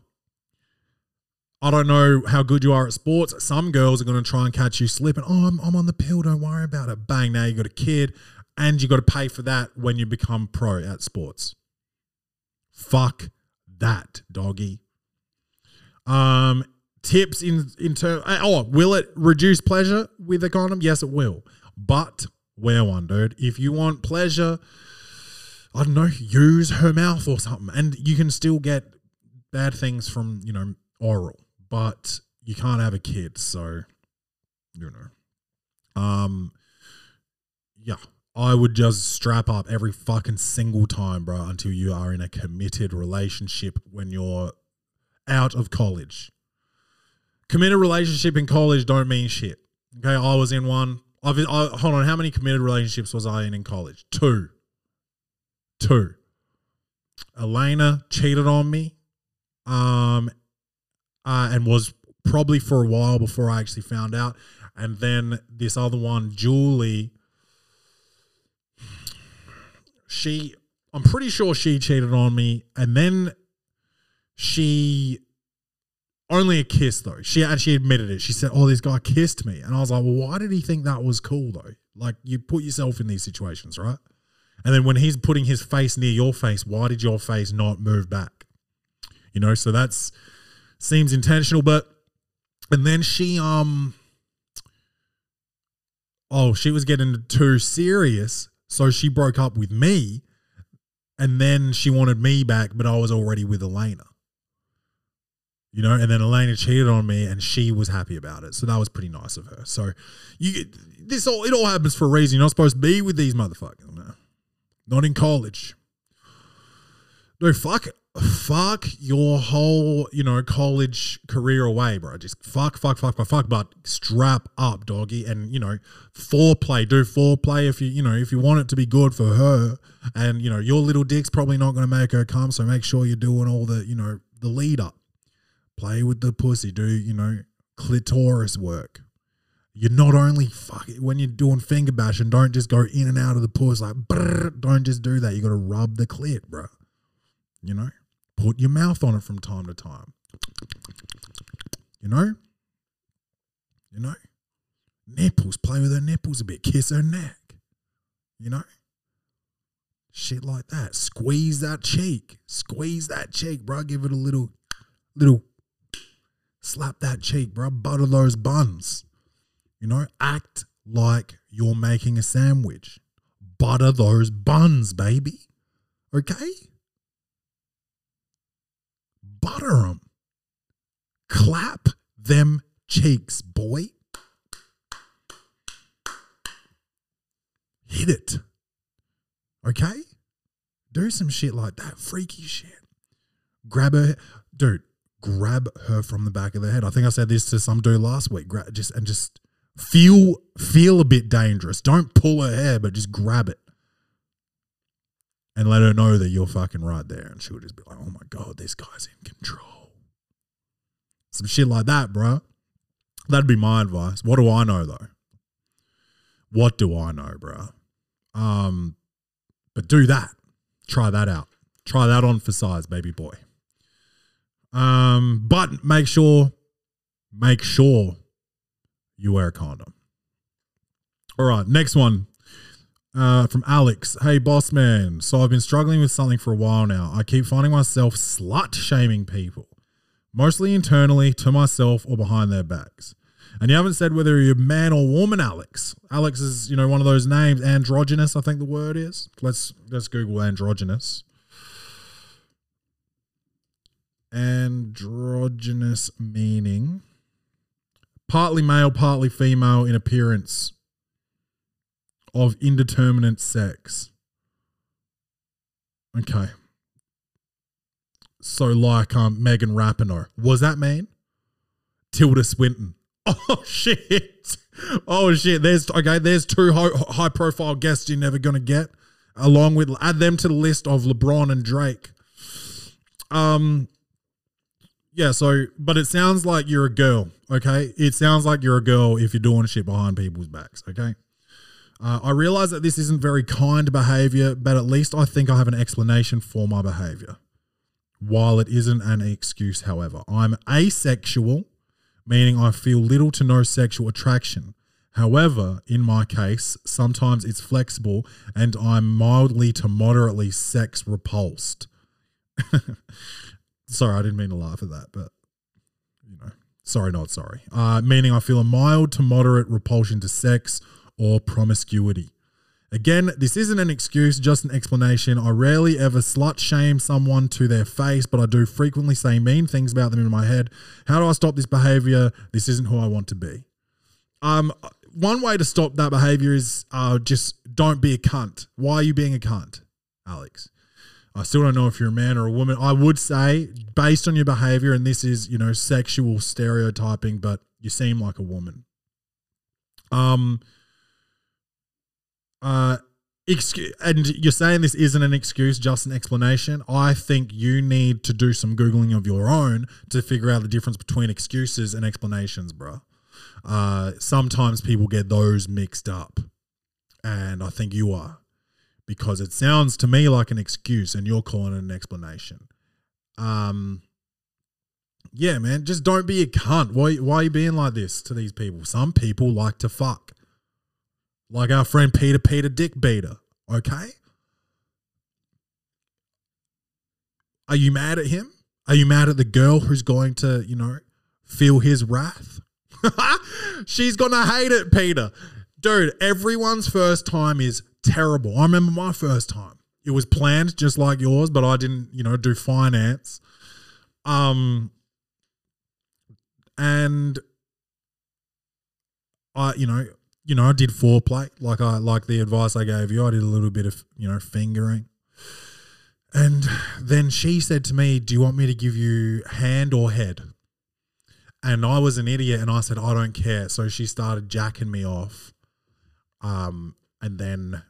I don't know how good you are at sports. Some girls are going to try and catch you slipping. Oh, I'm, I'm on the pill. Don't worry about it. Bang. Now you got a kid and you got to pay for that when you become pro at sports. Fuck that, doggy. Um, tips in, in terms. Oh, will it reduce pleasure with a condom? Yes, it will. But wear one, dude. If you want pleasure, I don't know, use her mouth or something. And you can still get bad things from, you know, oral, but you can't have a kid, so you know. Um yeah, I would just strap up every fucking single time, bro, until you are in a committed relationship when you're out of college. Committed relationship in college don't mean shit. Okay, I was in one. I've I, hold on. How many committed relationships was I in in college? Two. Two. Elena cheated on me, um, uh, and was probably for a while before I actually found out. And then this other one, Julie, she, I'm pretty sure she cheated on me, and then she only a kiss though. She actually admitted it. She said, "Oh, this guy kissed me," and I was like, "Well, why did he think that was cool though? Like, you put yourself in these situations, right?" And then when he's putting his face near your face, why did your face not move back? You know, so that's seems intentional, but and then she um oh, she was getting too serious, so she broke up with me, and then she wanted me back, but I was already with Elena. You know, and then Elena cheated on me, and she was happy about it. So that was pretty nice of her. So you this all it all happens for a reason. You're not supposed to be with these motherfuckers, man. Not in college. No, fuck, fuck your whole, you know, college career away, bro. Just fuck, fuck, fuck, fuck, fuck. But strap up, doggy, and you know, foreplay. Do foreplay if you, you know, if you want it to be good for her, and you know, your little dick's probably not going to make her come. So make sure you're doing all the, you know, the lead up. Play with the pussy. Do you know clitoris work? You're not only fuck it, when you're doing finger bashing, don't just go in and out of the puss like brrr, don't just do that. You gotta rub the clit, bro. You know? Put your mouth on it from time to time. You know? You know? Nipples, play with her nipples a bit, kiss her neck. You know? Shit like that. Squeeze that cheek. Squeeze that cheek, bro. Give it a little little slap that cheek, bro. Butter those buns. You know, act like you're making a sandwich. Butter those buns, baby. Okay? Butter them. Clap them cheeks, boy. Hit it. Okay? Do some shit like that. Freaky shit. Grab her. Dude, grab her from the back of the head. I think I said this to some dude last week. Gra- just and just feel feel a bit dangerous. Don't pull her hair, but just grab it. And let her know that you're fucking right there. And she'll just be like, oh my God, this guy's in control. Some shit like that, bro. That'd be my advice. What do I know though? What do I know, bro? Um, but do that. Try that out. Try that on for size, baby boy. Um, but make sure make sure you wear a condom. All right, next one uh, from Alex. Hey, boss man. So I've been struggling with something for a while now. I keep finding myself slut shaming people, mostly internally to myself or behind their backs. And you haven't said whether you're a man or woman, Alex. Alex is, you know, one of those names, androgynous. I think the word is. Let's let's Google androgynous. Androgynous meaning partly male, partly female in appearance of indeterminate sex. Okay. So like um Megan Rapinoe. Was that mean? Tilda Swinton. Oh shit. Oh shit. There's okay, there's two high, profile guests you're never gonna get. Along with add them to the list of LeBron and Drake. Um yeah, so but it sounds like you're a girl, okay? It sounds like you're a girl if you're doing shit behind people's backs, okay? Uh, I realize that this isn't very kind behavior, but at least I think I have an explanation for my behavior. While it isn't an excuse, however, I'm asexual, meaning I feel little to no sexual attraction. However, in my case, sometimes it's flexible and I'm mildly to moderately sex repulsed. sorry, I didn't mean to laugh at that, but you know, sorry, not sorry. Uh, meaning I feel a mild to moderate repulsion to sex or promiscuity. Again, this isn't an excuse, just an explanation. I rarely ever slut shame someone to their face, but I do frequently say mean things about them in my head. How do I stop this behavior? This isn't who I want to be. Um, one way to stop that behavior is uh, just don't be a cunt. Why are you being a cunt, Alex? I still don't know if you're a man or a woman. I would say, based on your behavior, and this is, you know, sexual stereotyping, but you seem like a woman. Um, uh, excuse, and you're saying this isn't an excuse, just an explanation. I think you need to do some googling of your own to figure out the difference between excuses and explanations, bro. Uh, sometimes people get those mixed up, and I think you are because it sounds to me like an excuse, and you're calling it an explanation. Um. Yeah, man, just don't be a cunt. Why, why are you being like this to these people? Some people like to fuck like our friend Peter Peter Dick Beater. Okay. Are you mad at him? Are you mad at the girl who's going to, you know, feel his wrath? She's gonna hate it, Peter. Dude, everyone's first time is terrible. I remember my first time. It was planned just like yours, but I didn't, you know, do finance. Um and I, you know, you know, I did foreplay, like I like the advice I gave you. I did a little bit of, you know, fingering. And then she said to me, Do you want me to give you hand or head? And I was an idiot and I said, I don't care. So she started jacking me off. Um, and then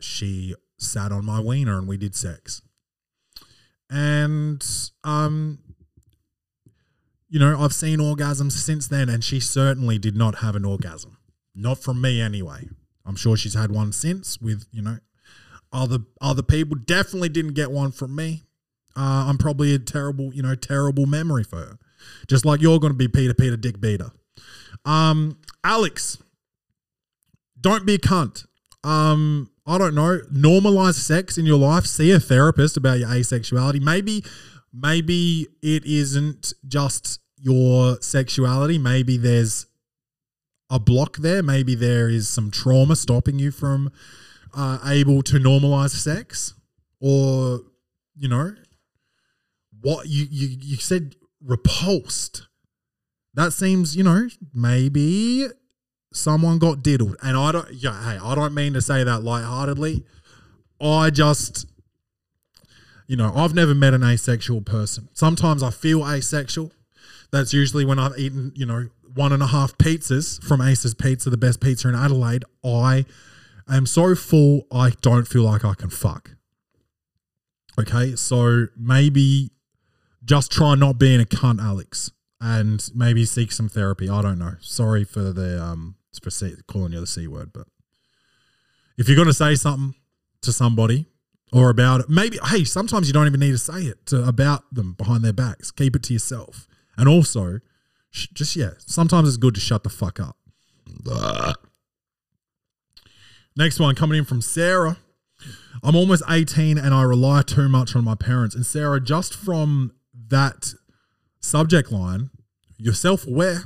she sat on my wiener and we did sex. And um, you know, I've seen orgasms since then, and she certainly did not have an orgasm. Not from me anyway. I'm sure she's had one since with, you know, other other people. Definitely didn't get one from me. Uh, I'm probably a terrible, you know, terrible memory for her. Just like you're going to be Peter Peter Dick Beater. Um, Alex, don't be a cunt. Um, I don't know. Normalize sex in your life. See a therapist about your asexuality. Maybe, maybe it isn't just your sexuality. Maybe there's a block there. Maybe there is some trauma stopping you from uh, able to normalize sex, or you know, what you you you said repulsed. That seems, you know, maybe someone got diddled, and I don't. Yeah, hey, I don't mean to say that lightheartedly. I just, you know, I've never met an asexual person. Sometimes I feel asexual. That's usually when I've eaten, you know, one and a half pizzas from Ace's Pizza, the best pizza in Adelaide, I am so full I don't feel like I can fuck. Okay, so maybe just try not being a cunt, Alex, and maybe seek some therapy. I don't know. Sorry for the um calling you the c word, but if you're gonna say something to somebody or about it, maybe hey, sometimes you don't even need to say it to about them behind their backs. Keep it to yourself, and also Just yeah, sometimes it's good to shut the fuck up. Next one coming in from Sarah. I'm almost 18 and I rely too much on my parents. And Sarah, just from that subject line, you're self aware.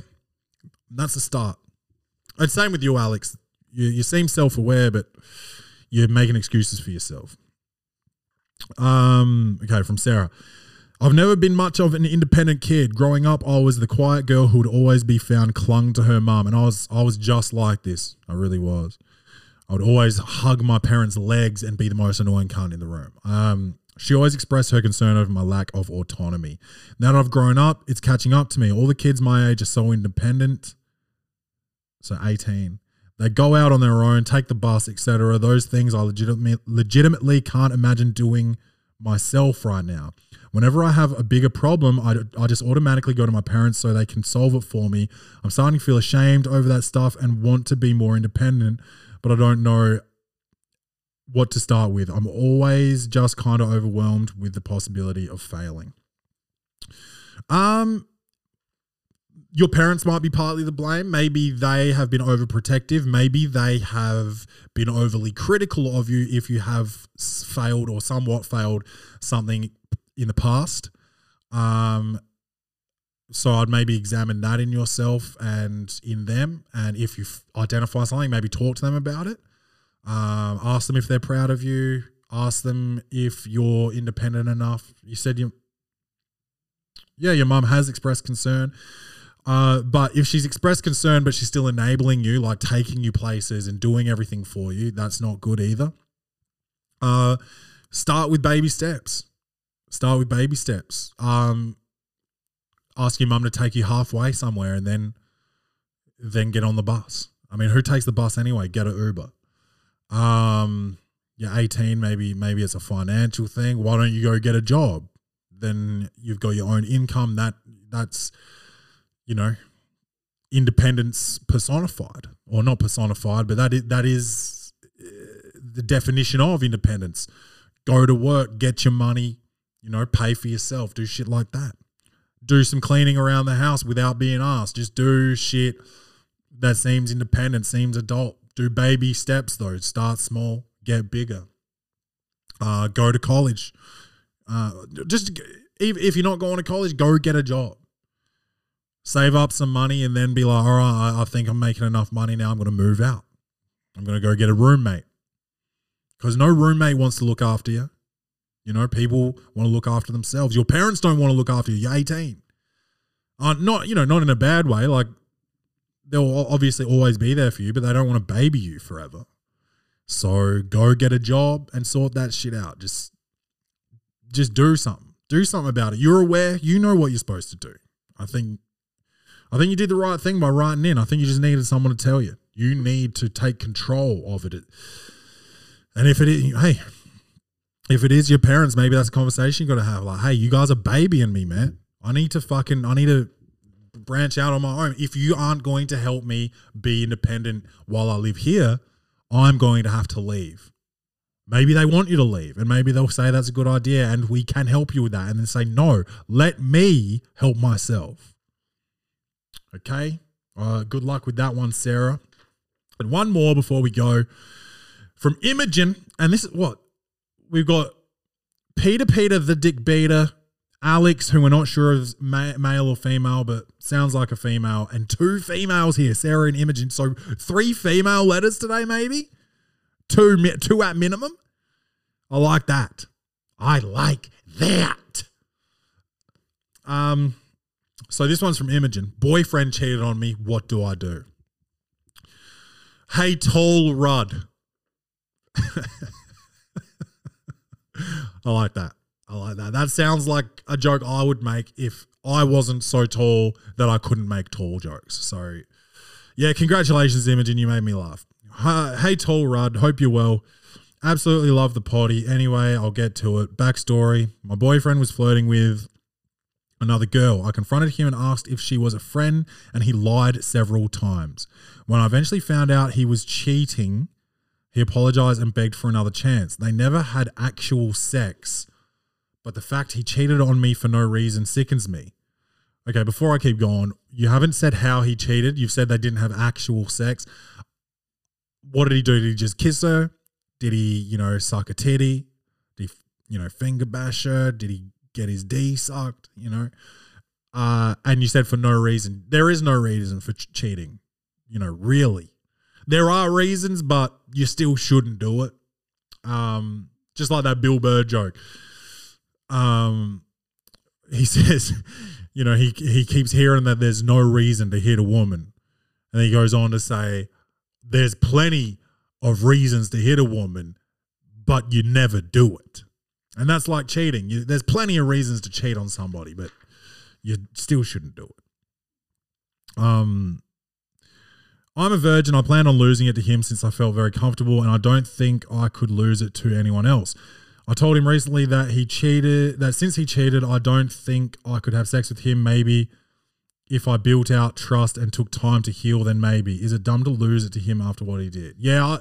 That's the start. And same with you, Alex. You, you seem self aware, but you're making excuses for yourself. Um, okay, from Sarah. I've never been much of an independent kid. Growing up, I was the quiet girl who would always be found clung to her mum, and I was I was just like this. I really was. I would always hug my parents' legs and be the most annoying cunt in the room. Um, she always expressed her concern over my lack of autonomy. Now that I've grown up, it's catching up to me. All the kids my age are so independent. So 18. They go out on their own, take the bus, etc. Those things I legitimately, can't imagine doing myself right now. Whenever I have a bigger problem, I, I just automatically go to my parents so they can solve it for me. I'm starting to feel ashamed over that stuff and want to be more independent, but I don't know what to start with. I'm always just kind of overwhelmed with the possibility of failing. Um, your parents might be partly to blame. Maybe they have been overprotective. Maybe they have been overly critical of you if you have failed or somewhat failed something in the past. Um, so I'd maybe examine that in yourself and in them. And if you identify something, maybe talk to them about it. Um, ask them if they're proud of you. Ask them if you're independent enough. You said you, yeah, your mum has expressed concern. Uh, but if she's expressed concern, but she's still enabling you, like taking you places and doing everything for you, that's not good either. Uh, start with baby steps. Start with baby steps. Um, ask your mum to take you halfway somewhere, and then then get on the bus. I mean, who takes the bus anyway? Get an Uber. Um, you're 18, maybe maybe it's a financial thing. Why don't you go get a job? Then you've got your own income. That that's you know, independence personified, or not personified, but that is, that is uh, the definition of independence. Go to work, get your money, you know, pay for yourself, do shit like that. Do some cleaning around the house without being asked. Just do shit that seems independent, seems adult. Do baby steps though. Start small, get bigger. Uh, go to college. Uh, just if, if you're not going to college, go get a job save up some money and then be like, all right, I, I think I'm making enough money now. I'm going to move out. I'm going to go get a roommate. Because no roommate wants to look after you. You know, people want to look after themselves. Your parents don't want to look after you. You're 18. Uh, not, you know, not in a bad way. Like, they'll obviously always be there for you, but they don't want to baby you forever. So go get a job and sort that shit out. Just, just do something. Do something about it. You're aware. You know what you're supposed to do. I think I think you did the right thing by writing in. I think you just needed someone to tell you. You need to take control of it. And if it is, hey, if it is your parents, maybe that's a conversation you got to have. Like, hey, you guys are babying me, man. I need to fucking, I need to branch out on my own. If you aren't going to help me be independent while I live here, I'm going to have to leave. Maybe they want you to leave, and maybe they'll say that's a good idea, and we can help you with that. And then say, no, let me help myself. Okay. Uh, good luck with that one, Sarah. And one more before we go from Imogen. And this is what we've got Peter Peter, the dick beater, Alex, who we're not sure is ma- male or female, but sounds like a female, and two females here, Sarah and Imogen. So three female letters today, maybe two, mi- two at minimum. I like that. I like that. Um, so this one's from Imogen. Boyfriend cheated on me. What do I do? Hey, tall Rudd. I like that. I like that. That sounds like a joke I would make if I wasn't so tall that I couldn't make tall jokes. So, yeah, congratulations, Imogen. You made me laugh. Hey, tall Rudd. Hope you're well. Absolutely love the potty. Anyway, I'll get to it. Backstory My boyfriend was flirting with another girl. I confronted him and asked if she was a friend, and he lied several times. When I eventually found out he was cheating, he apologized and begged for another chance. They never had actual sex, but the fact he cheated on me for no reason sickens me. Okay, before I keep going, you haven't said how he cheated. You've said they didn't have actual sex. What did he do? Did he just kiss her? Did he, you know, suck a titty? Did he, you know, finger bash her? Did he get his D sucked? You know, uh, and you said for no reason. There is no reason for ch- cheating. You know, really, there are reasons, but you still shouldn't do it. Um, just like that Bill Burr joke. Um, he says, you know, he he keeps hearing that there's no reason to hit a woman, and he goes on to say, there's plenty of reasons to hit a woman, but you never do it, and that's like cheating. You, there's plenty of reasons to cheat on somebody, but you still shouldn't do it. Um. I'm a virgin. I plan on losing it to him since I felt very comfortable, and I don't think I could lose it to anyone else. I told him recently that he cheated, that since he cheated, I don't think I could have sex with him. Maybe if I built out trust and took time to heal, then maybe. Is it dumb to lose it to him after what he did? Yeah. I,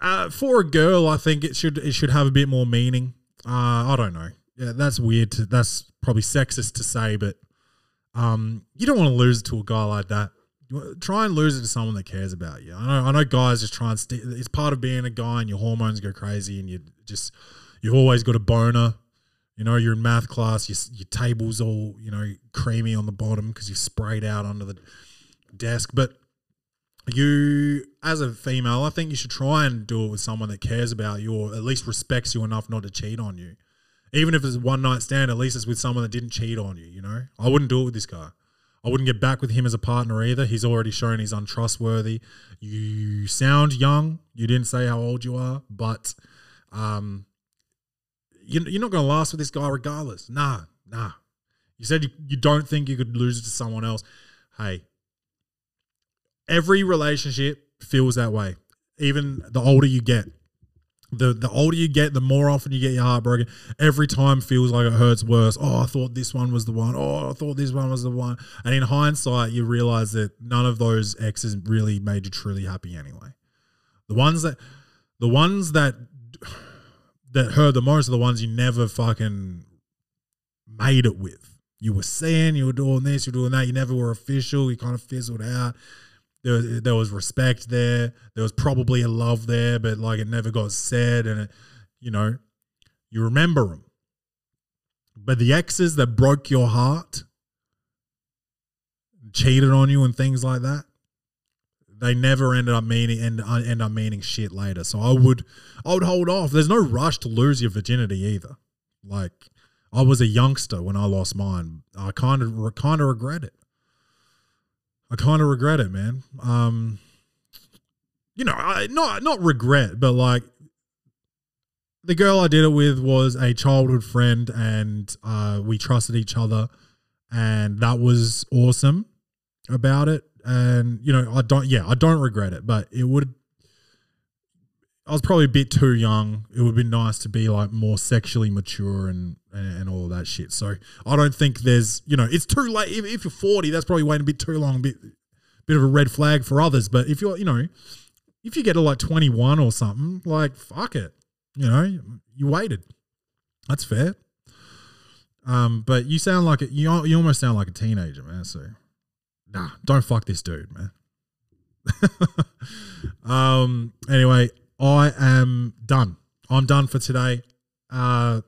uh, for a girl, I think it should it should have a bit more meaning. Uh, I don't know. Yeah, that's weird. To, that's probably sexist to say, but um, you don't want to lose it to a guy like that. Try and lose it to someone that cares about you. I know. I know. Guys just try and. St- it's part of being a guy, and your hormones go crazy, and you just you've always got a boner. You know, you're in math class. Your, your table's all you know creamy on the bottom because you sprayed out under the desk. But you, as a female, I think you should try and do it with someone that cares about you, or at least respects you enough not to cheat on you. Even if it's a one night stand, at least it's with someone that didn't cheat on you. You know, I wouldn't do it with this guy. I wouldn't get back with him as a partner either. He's already shown he's untrustworthy. You sound young. You didn't say how old you are, but um, you, you're not going to last with this guy regardless. Nah, nah. You said you, you don't think you could lose it to someone else. Hey, every relationship feels that way. Even the older you get, the the older you get, the more often you get your heart broken. Every time feels like it hurts worse. Oh, I thought this one was the one. Oh, I thought this one was the one. And in hindsight, you realize that none of those exes really made you truly happy anyway. The ones that the ones that that hurt the most are the ones you never fucking made it with. You were saying you were doing this, you were doing that. You never were official. You kind of fizzled out. There was, there was respect there. There was probably a love there, but like it never got said. And it, you know, you remember them. But the exes that broke your heart, cheated on you, and things like that, they never ended up meaning end, uh, end up meaning shit later. So I would I would hold off. There's no rush to lose your virginity either. Like I was a youngster when I lost mine. I kind of kind of regret it. I kind of regret it, man. Um, you know, I not not regret, but like the girl I did it with was a childhood friend, and uh, we trusted each other, and that was awesome about it. And you know, I don't, yeah, I don't regret it, but it would. I was probably a bit too young. It would be nice to be like more sexually mature and and all that shit. So I don't think there's, you know, it's too late. If, if you're 40, that's probably waiting a bit too long, a bit, bit of a red flag for others. But if you're, you know, if you get to like 21 or something, like fuck it, you know, you waited. That's fair. Um, but you sound like it. You you almost sound like a teenager, man. So, nah, don't fuck this dude, man. um. Anyway, I am done. I'm done for today. Uh,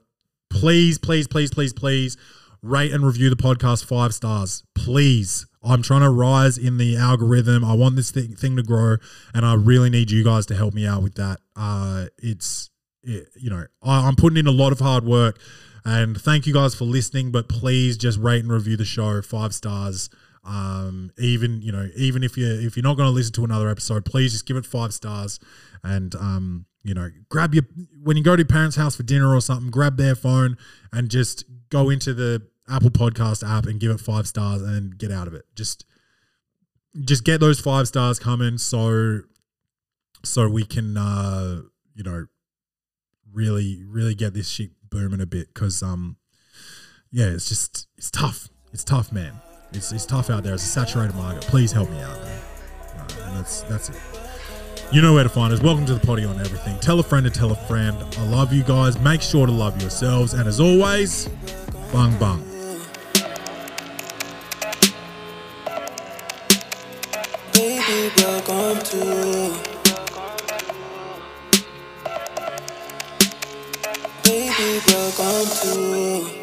please, please, please, please, please rate and review the podcast five stars. Please. I'm trying to rise in the algorithm. I want this thing, thing to grow, and I really need you guys to help me out with that. Uh, it's, it, you know, I, I'm putting in a lot of hard work, and thank you guys for listening. But please just rate and review the show five stars. Um, even you know, even if you if you're not going to listen to another episode, please just give it five stars, and um, you know, grab your when you go to your parents' house for dinner or something, grab their phone and just go into the Apple Podcast app and give it five stars and get out of it. Just just get those five stars coming so so we can uh you know really really get this shit booming a bit because um yeah it's just it's tough it's tough man it's, it's tough out there. It's a saturated market. Please help me out, man. Right, and that's that's it. You know where to find us. Welcome to the potty on everything. Tell a friend to tell a friend. I love you guys. Make sure to love yourselves. And as always, bung bung. Baby, welcome to. Baby, welcome to.